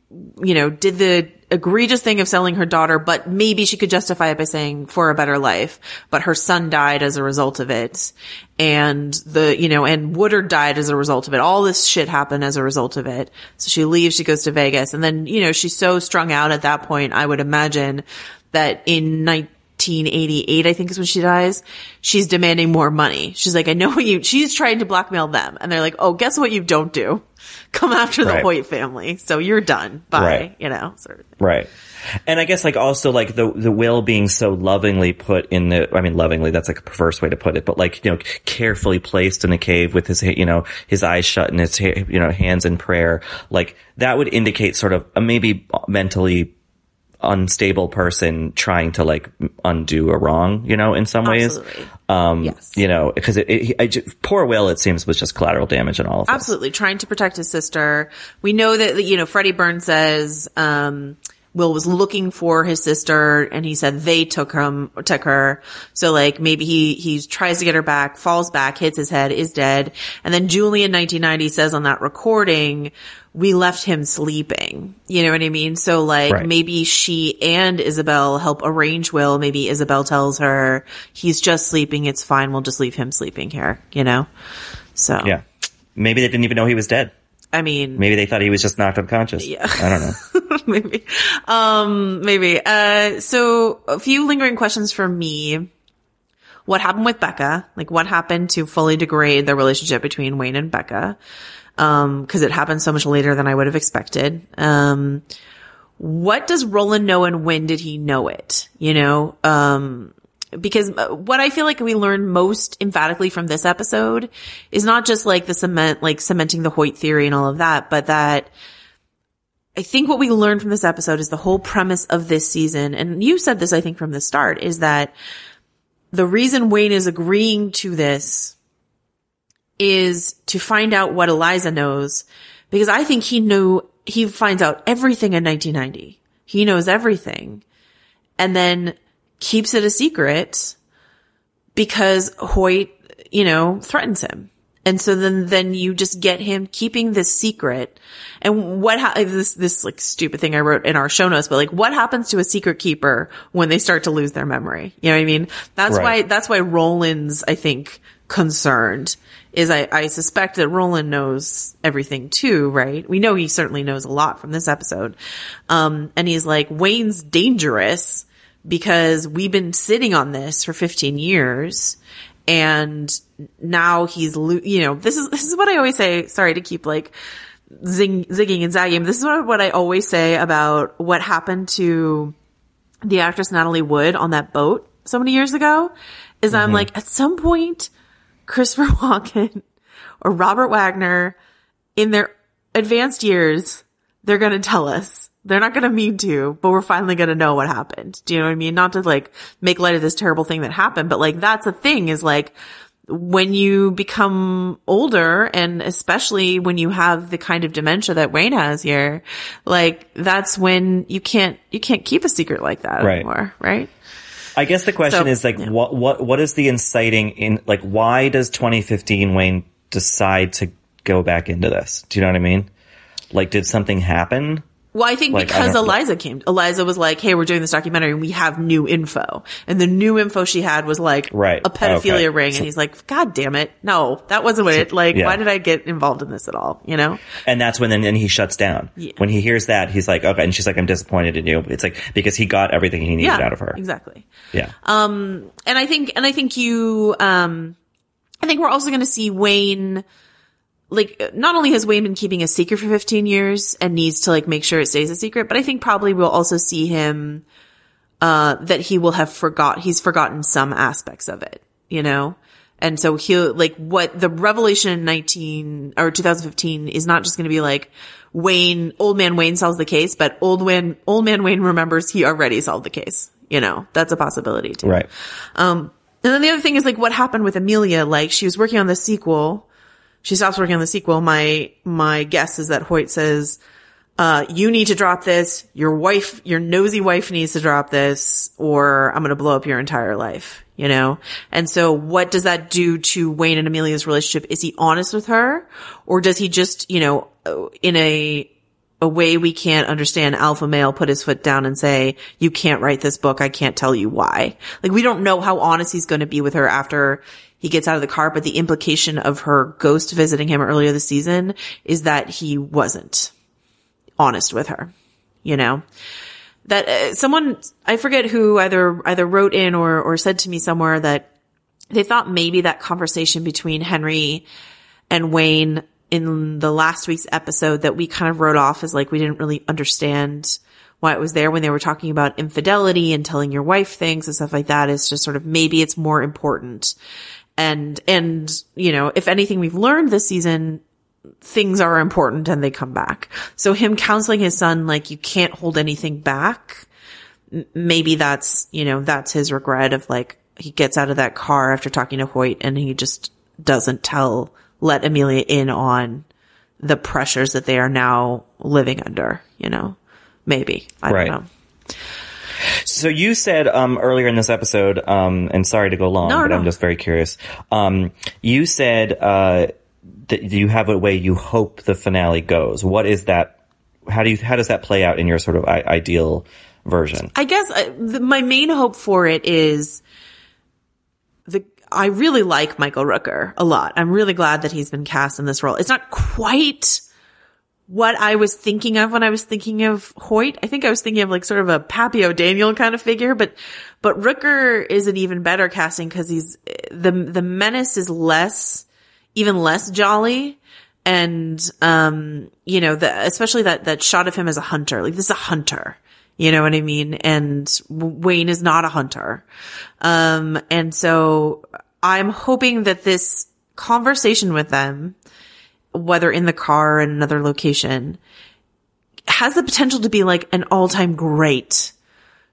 you know, did the egregious thing of selling her daughter, but maybe she could justify it by saying for a better life, but her son died as a result of it. And the, you know, and Woodard died as a result of it. All this shit happened as a result of it. So she leaves, she goes to Vegas and then, you know, she's so strung out at that point, I would imagine that in 1988, I think is when she dies, she's demanding more money. She's like, I know what you, she's trying to blackmail them. And they're like, oh, guess what you don't do? Come after the Right. Hoyt family. So you're done. Bye. Right. You know, sort of. Right. And I guess like also like the the will being so lovingly put in the I mean lovingly that's like a perverse way to put it but like you know carefully placed in a cave with his you know his eyes shut and his you know hands in prayer like that would indicate sort of a maybe mentally unstable person trying to like undo a wrong you know in some ways Absolutely. um you know because it, it, I poor will it seems was just collateral damage and all of this Absolutely. Trying to protect his sister. We know that, you know, Freddie Burns says, um, Will was looking for his sister and he said they took him, took her. So like maybe he, he tries to get her back, falls back, hits his head, is dead. And then Julie in 1990 says on that recording, we left him sleeping. You know what I mean? So like Right. maybe she and Isabel help arrange Will. Maybe Isabel tells her he's just sleeping. It's fine. We'll just leave him sleeping here, you know? So. yeah maybe they didn't even know he was dead I mean, maybe they thought he was just knocked unconscious Yeah. I don't know maybe, um, maybe. Uh, so a few lingering questions for me. What happened with Becca? Like, what happened to fully degrade the relationship between Wayne and Becca? Um, cause it happened so much later than I would have expected. Um, what does Roland know and when did he know it? You know, um, because uh, what I feel like we learned most emphatically from this episode is not just like the cement, like cementing the Hoyt theory and all of that, but that I think what we learned from this episode is the whole premise of this season. And you said this, I think, from the start is that the reason Wayne is agreeing to this is to find out what Eliza knows because I think he knew, he finds out everything in 1990. He knows everything and then keeps it a secret because Hoyt, you know, threatens him. And so then, then you just get him keeping this secret. And what, ha- this, this like stupid thing I wrote in our show notes, but like what happens to a secret keeper when they start to lose their memory? You know what I mean? That's Right. why, that's why Roland's, I think, concerned is I, I suspect that Roland knows everything too, right? We know he certainly knows a lot from this episode. Um, and he's like, Wayne's dangerous because we've been sitting on this for 15 years and now he's, you know, this is, this is what I always say. Sorry to keep like zing, zigging and zagging. This is what, what I always say about what happened to the actress Natalie Wood on that boat so many years ago is I'm mm-hmm. like, at some point, Christopher Walken or Robert Wagner in their advanced years, they're going to tell us. They're not going to mean to, but we're finally going to know what happened. Do you know what I mean? Not to like make light of this terrible thing that happened, but like that's a thing is like when you become older and especially when you have the kind of dementia that Wayne has here, like that's when you can't, you can't keep a secret like that Right. anymore. Right. I guess the question So, is like, yeah. what, what, what is the inciting in, like, why does 2015 Wayne decide to go back into this? Do you know what I mean? Like, did something happen? Well, I think Like, because don't- Eliza came, Eliza was like, "Hey, we're doing this documentary, and we have new info." And the new info she had was like Right. a pedophilia Okay. ring, and he's like, "God damn it, no, that wasn't what it. Like, yeah. why did I get involved in this at all? You know?" And that's when then, then he shuts down. Yeah. When he hears that, he's like, okay. And she's like, I'm disappointed in you. It's like, because he got everything he needed Yeah, out of her. exactly. Yeah. Um, and I think, and I think you, um, I think we're also going to see Wayne, like, not only has Wayne been keeping a secret for 15 years and needs to like make sure it stays a secret, but I think probably we'll also see him, uh, that he will have forgot, he's forgotten some aspects of it, you know? And so he'll, like, what the revelation in 19 or 2015 is not just going to be like, Wayne, old man Wayne solves the case, but old man, old man Wayne remembers he already solved the case. You know, that's a possibility too. Right. Um, and then the other thing is like what happened with Amelia. Like she was working on the sequel. She stops working on the sequel. My, my guess is that Hoyt says, uh, you need to drop this. Your wife, your nosy wife needs to drop this or I'm going to blow up your entire life, you know? And so what does that do to Wayne and Amelia's relationship? Is he honest with her or does he just, you know, in a, a way we can't understand alpha male put his foot down and say, you can't write this book. I can't tell you why. Like we don't know how honest he's going to be with her after he gets out of the car, but the implication of her ghost visiting him earlier this season is that he wasn't honest with her, you know? That uh, someone, I forget who either, either wrote in or, or said to me somewhere that they thought maybe that conversation between Henry and Wayne in the last week's episode that we kind of wrote off as like we didn't really understand why it was there when they were talking about infidelity and telling your wife things and stuff like that is just sort of maybe it's more important. And, and, you know, if anything we've learned this season things are important and they come back. So him counseling his son, like you can't hold anything back. Maybe that's, you know, that's his regret of like, he gets out of that car after talking to Hoyt and he just doesn't tell, let Amelia in on the pressures that they are now living under, you know, maybe. I Right. don't know. So you said um, earlier in this episode, um, and sorry to go long, No, but no. I'm just very curious. Um, you said uh, that you have a way you hope the finale goes. What is that? How do you? How does that play out in your sort of I- ideal version? I guess uh, the, my main hope for it is the. I really like Michael Rooker a lot. I'm really glad that he's been cast in this role. It's not quite what I was thinking of when I was thinking of Hoyt. I think I was thinking of like sort of a Pappy O'Daniel kind of figure, but but Rooker is an even better casting because he's the the menace is less, even less jolly. And, um, you know, the, especially that, that shot of him as a hunter, like this is a hunter. You know what I mean? And Wayne is not a hunter. Um, and so I'm hoping that this conversation with them, whether in the car or in another location, has the potential to be like an all-time great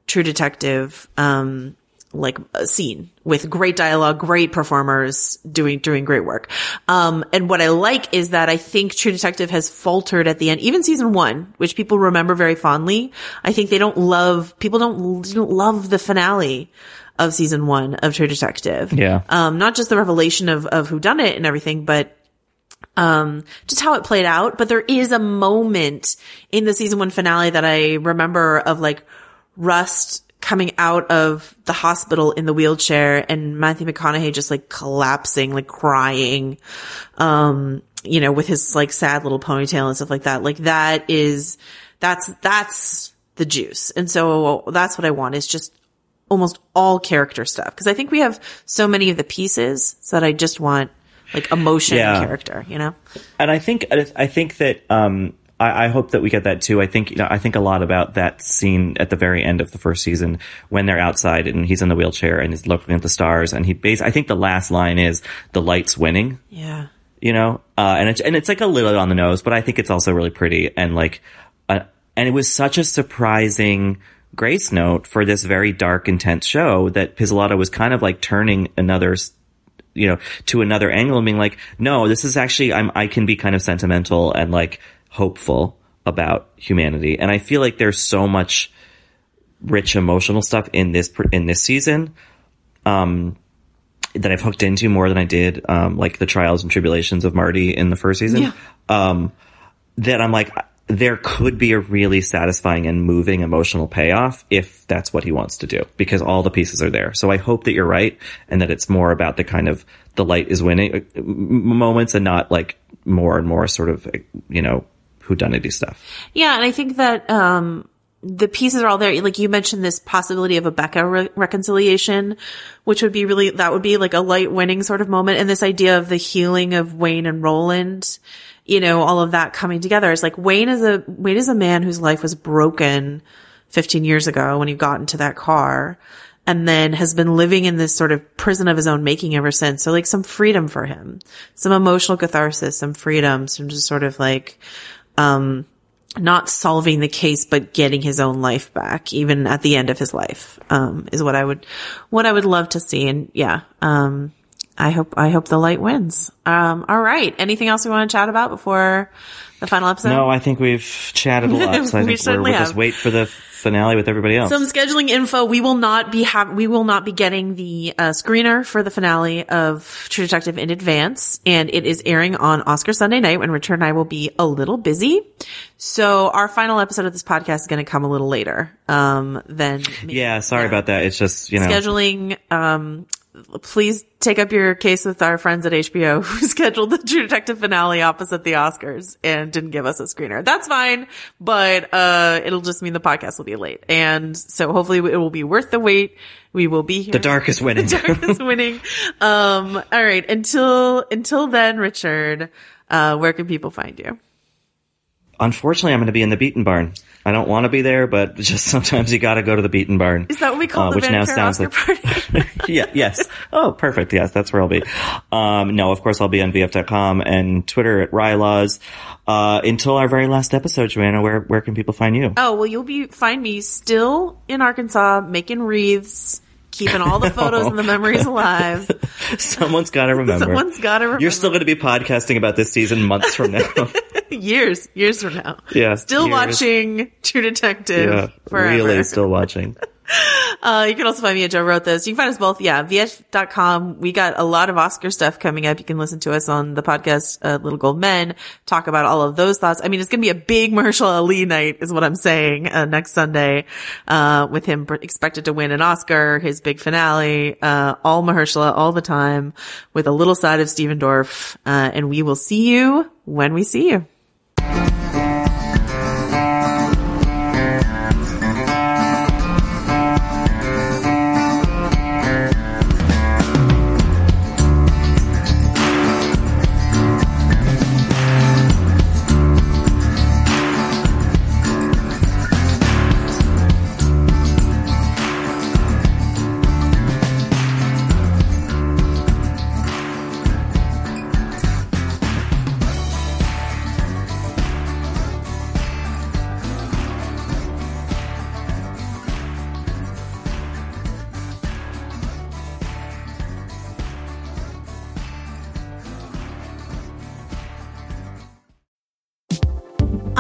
True Detective, um, like a scene with great dialogue, great performers doing, doing great work. Um, and what I like is that I think True Detective has faltered at the end, even season one, which people remember very fondly. I think they don't love, people don't, don't love the finale of season one of True Detective. Yeah. Um, not just the revelation of, of who done it and everything, but um, just how it played out. But there is a moment in the season one finale that I remember of like Rust coming out of the hospital in the wheelchair and Matthew McConaughey just like collapsing, like crying, um, you know, with his like sad little ponytail and stuff like that. Like that is, that's, that's the juice. And so that's what I want is just almost all character stuff. Cause I think we have so many of the pieces that I just want like emotion Yeah. character, you know? And I think I think that um, I, I hope that we get that too. I think you know I think a lot about that scene at the very end of the first season when they're outside and he's in the wheelchair and he's looking at the stars and he bas I think the last line is the light's winning. Yeah. you know, uh, and it's and it's like a little on the nose, but I think it's also really pretty and like, uh, and it was such a surprising grace note for this very dark, intense show that Pizzolatto was kind of like turning another, you know, to another angle and being like, no, this is actually I'm I can be kind of sentimental and like hopeful about humanity, and I feel like there's so much rich emotional stuff in this in this season. Um, that I've hooked into more than I did, um, like the trials and tribulations of Marty in the first season. Yeah. Um, that I'm like, there could be a really satisfying and moving emotional payoff if that's what he wants to do, because all the pieces are there. So I hope that you're right and that it's more about the kind of the light is winning uh, moments and not like more and more sort of, you know, whodunity stuff. Yeah, and I think that um the pieces are all there. Like you mentioned this possibility of a Becca re- reconciliation, which would be really that would be like a light winning sort of moment, and this idea of the healing of Wayne and Roland. You know, all of that coming together. It's like Wayne is a Wayne is a man whose life was broken 15 years ago when he got into that car and then has been living in this sort of prison of his own making ever since. So like some freedom for him, some emotional catharsis, some freedom, some just sort of like, um, not solving the case, but getting his own life back, even at the end of his life, um, is what I would, what I would love to see. And yeah, um, I hope I hope the light wins. Um, all right. Anything else we want to chat about before the final episode? No, I think we've chatted a lot. So I We think we're, certainly we'll just wait for the finale with everybody else. Some scheduling info. We will not be have. We will not be getting the uh, screener for the finale of True Detective in advance, and it is airing on Oscar Sunday night when Richard and I will be a little busy. So our final episode of this podcast is going to come a little later um, than yeah, sorry about that. It's just you know scheduling. Um, please take up your case with our friends at HBO who scheduled the True Detective finale opposite the Oscars and didn't give us a screener. That's fine, but uh, it'll just mean the podcast will be late, and so hopefully it will be worth the wait. We will be here. the dark is winning. The dark is winning. Um, all right. Until until then, Richard, uh, where can people find you? Unfortunately, I'm going to be in the Beaten Barn. I don't want to be there, but just sometimes you got to go to the Beaten Barn. Is that what we call uh, the which now sounds Oscar like yeah, yes. Oh, perfect. Yes, that's where I'll be. Um, no, of course I'll be on VF.com and Twitter at rilaws. Uh, until our very last episode, Joanna, where, where can people find you? Oh, well, you'll be find me still in Arkansas making wreaths, keeping all the photos and the memories alive. Someone's got to remember. Someone's got to remember. You're still going to be podcasting about this season months from now. years, years from now. yeah. Still years. watching True Detective Yeah. forever. Really still watching. Uh, you can also find me at Joe Wrote This. You can find us both, yeah, vf.com. We got a lot of Oscar stuff coming up. You can listen to us on the podcast, uh, Little Gold Men, talk about all of those thoughts. I mean, it's going to be a big Mahershala Ali night is what I'm saying, uh, next Sunday, uh, with him expected to win an Oscar, his big finale, uh, all Mahershala all the time with a little side of Stephen Dorff. Uh, and we will see you when we see you.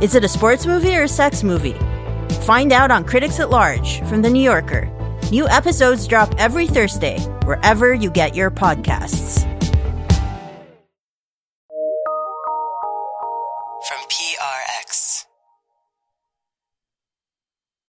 Is it a sports movie or a sex movie? Find out on Critics at Large from The New Yorker. New episodes drop every Thursday, wherever you get your podcasts.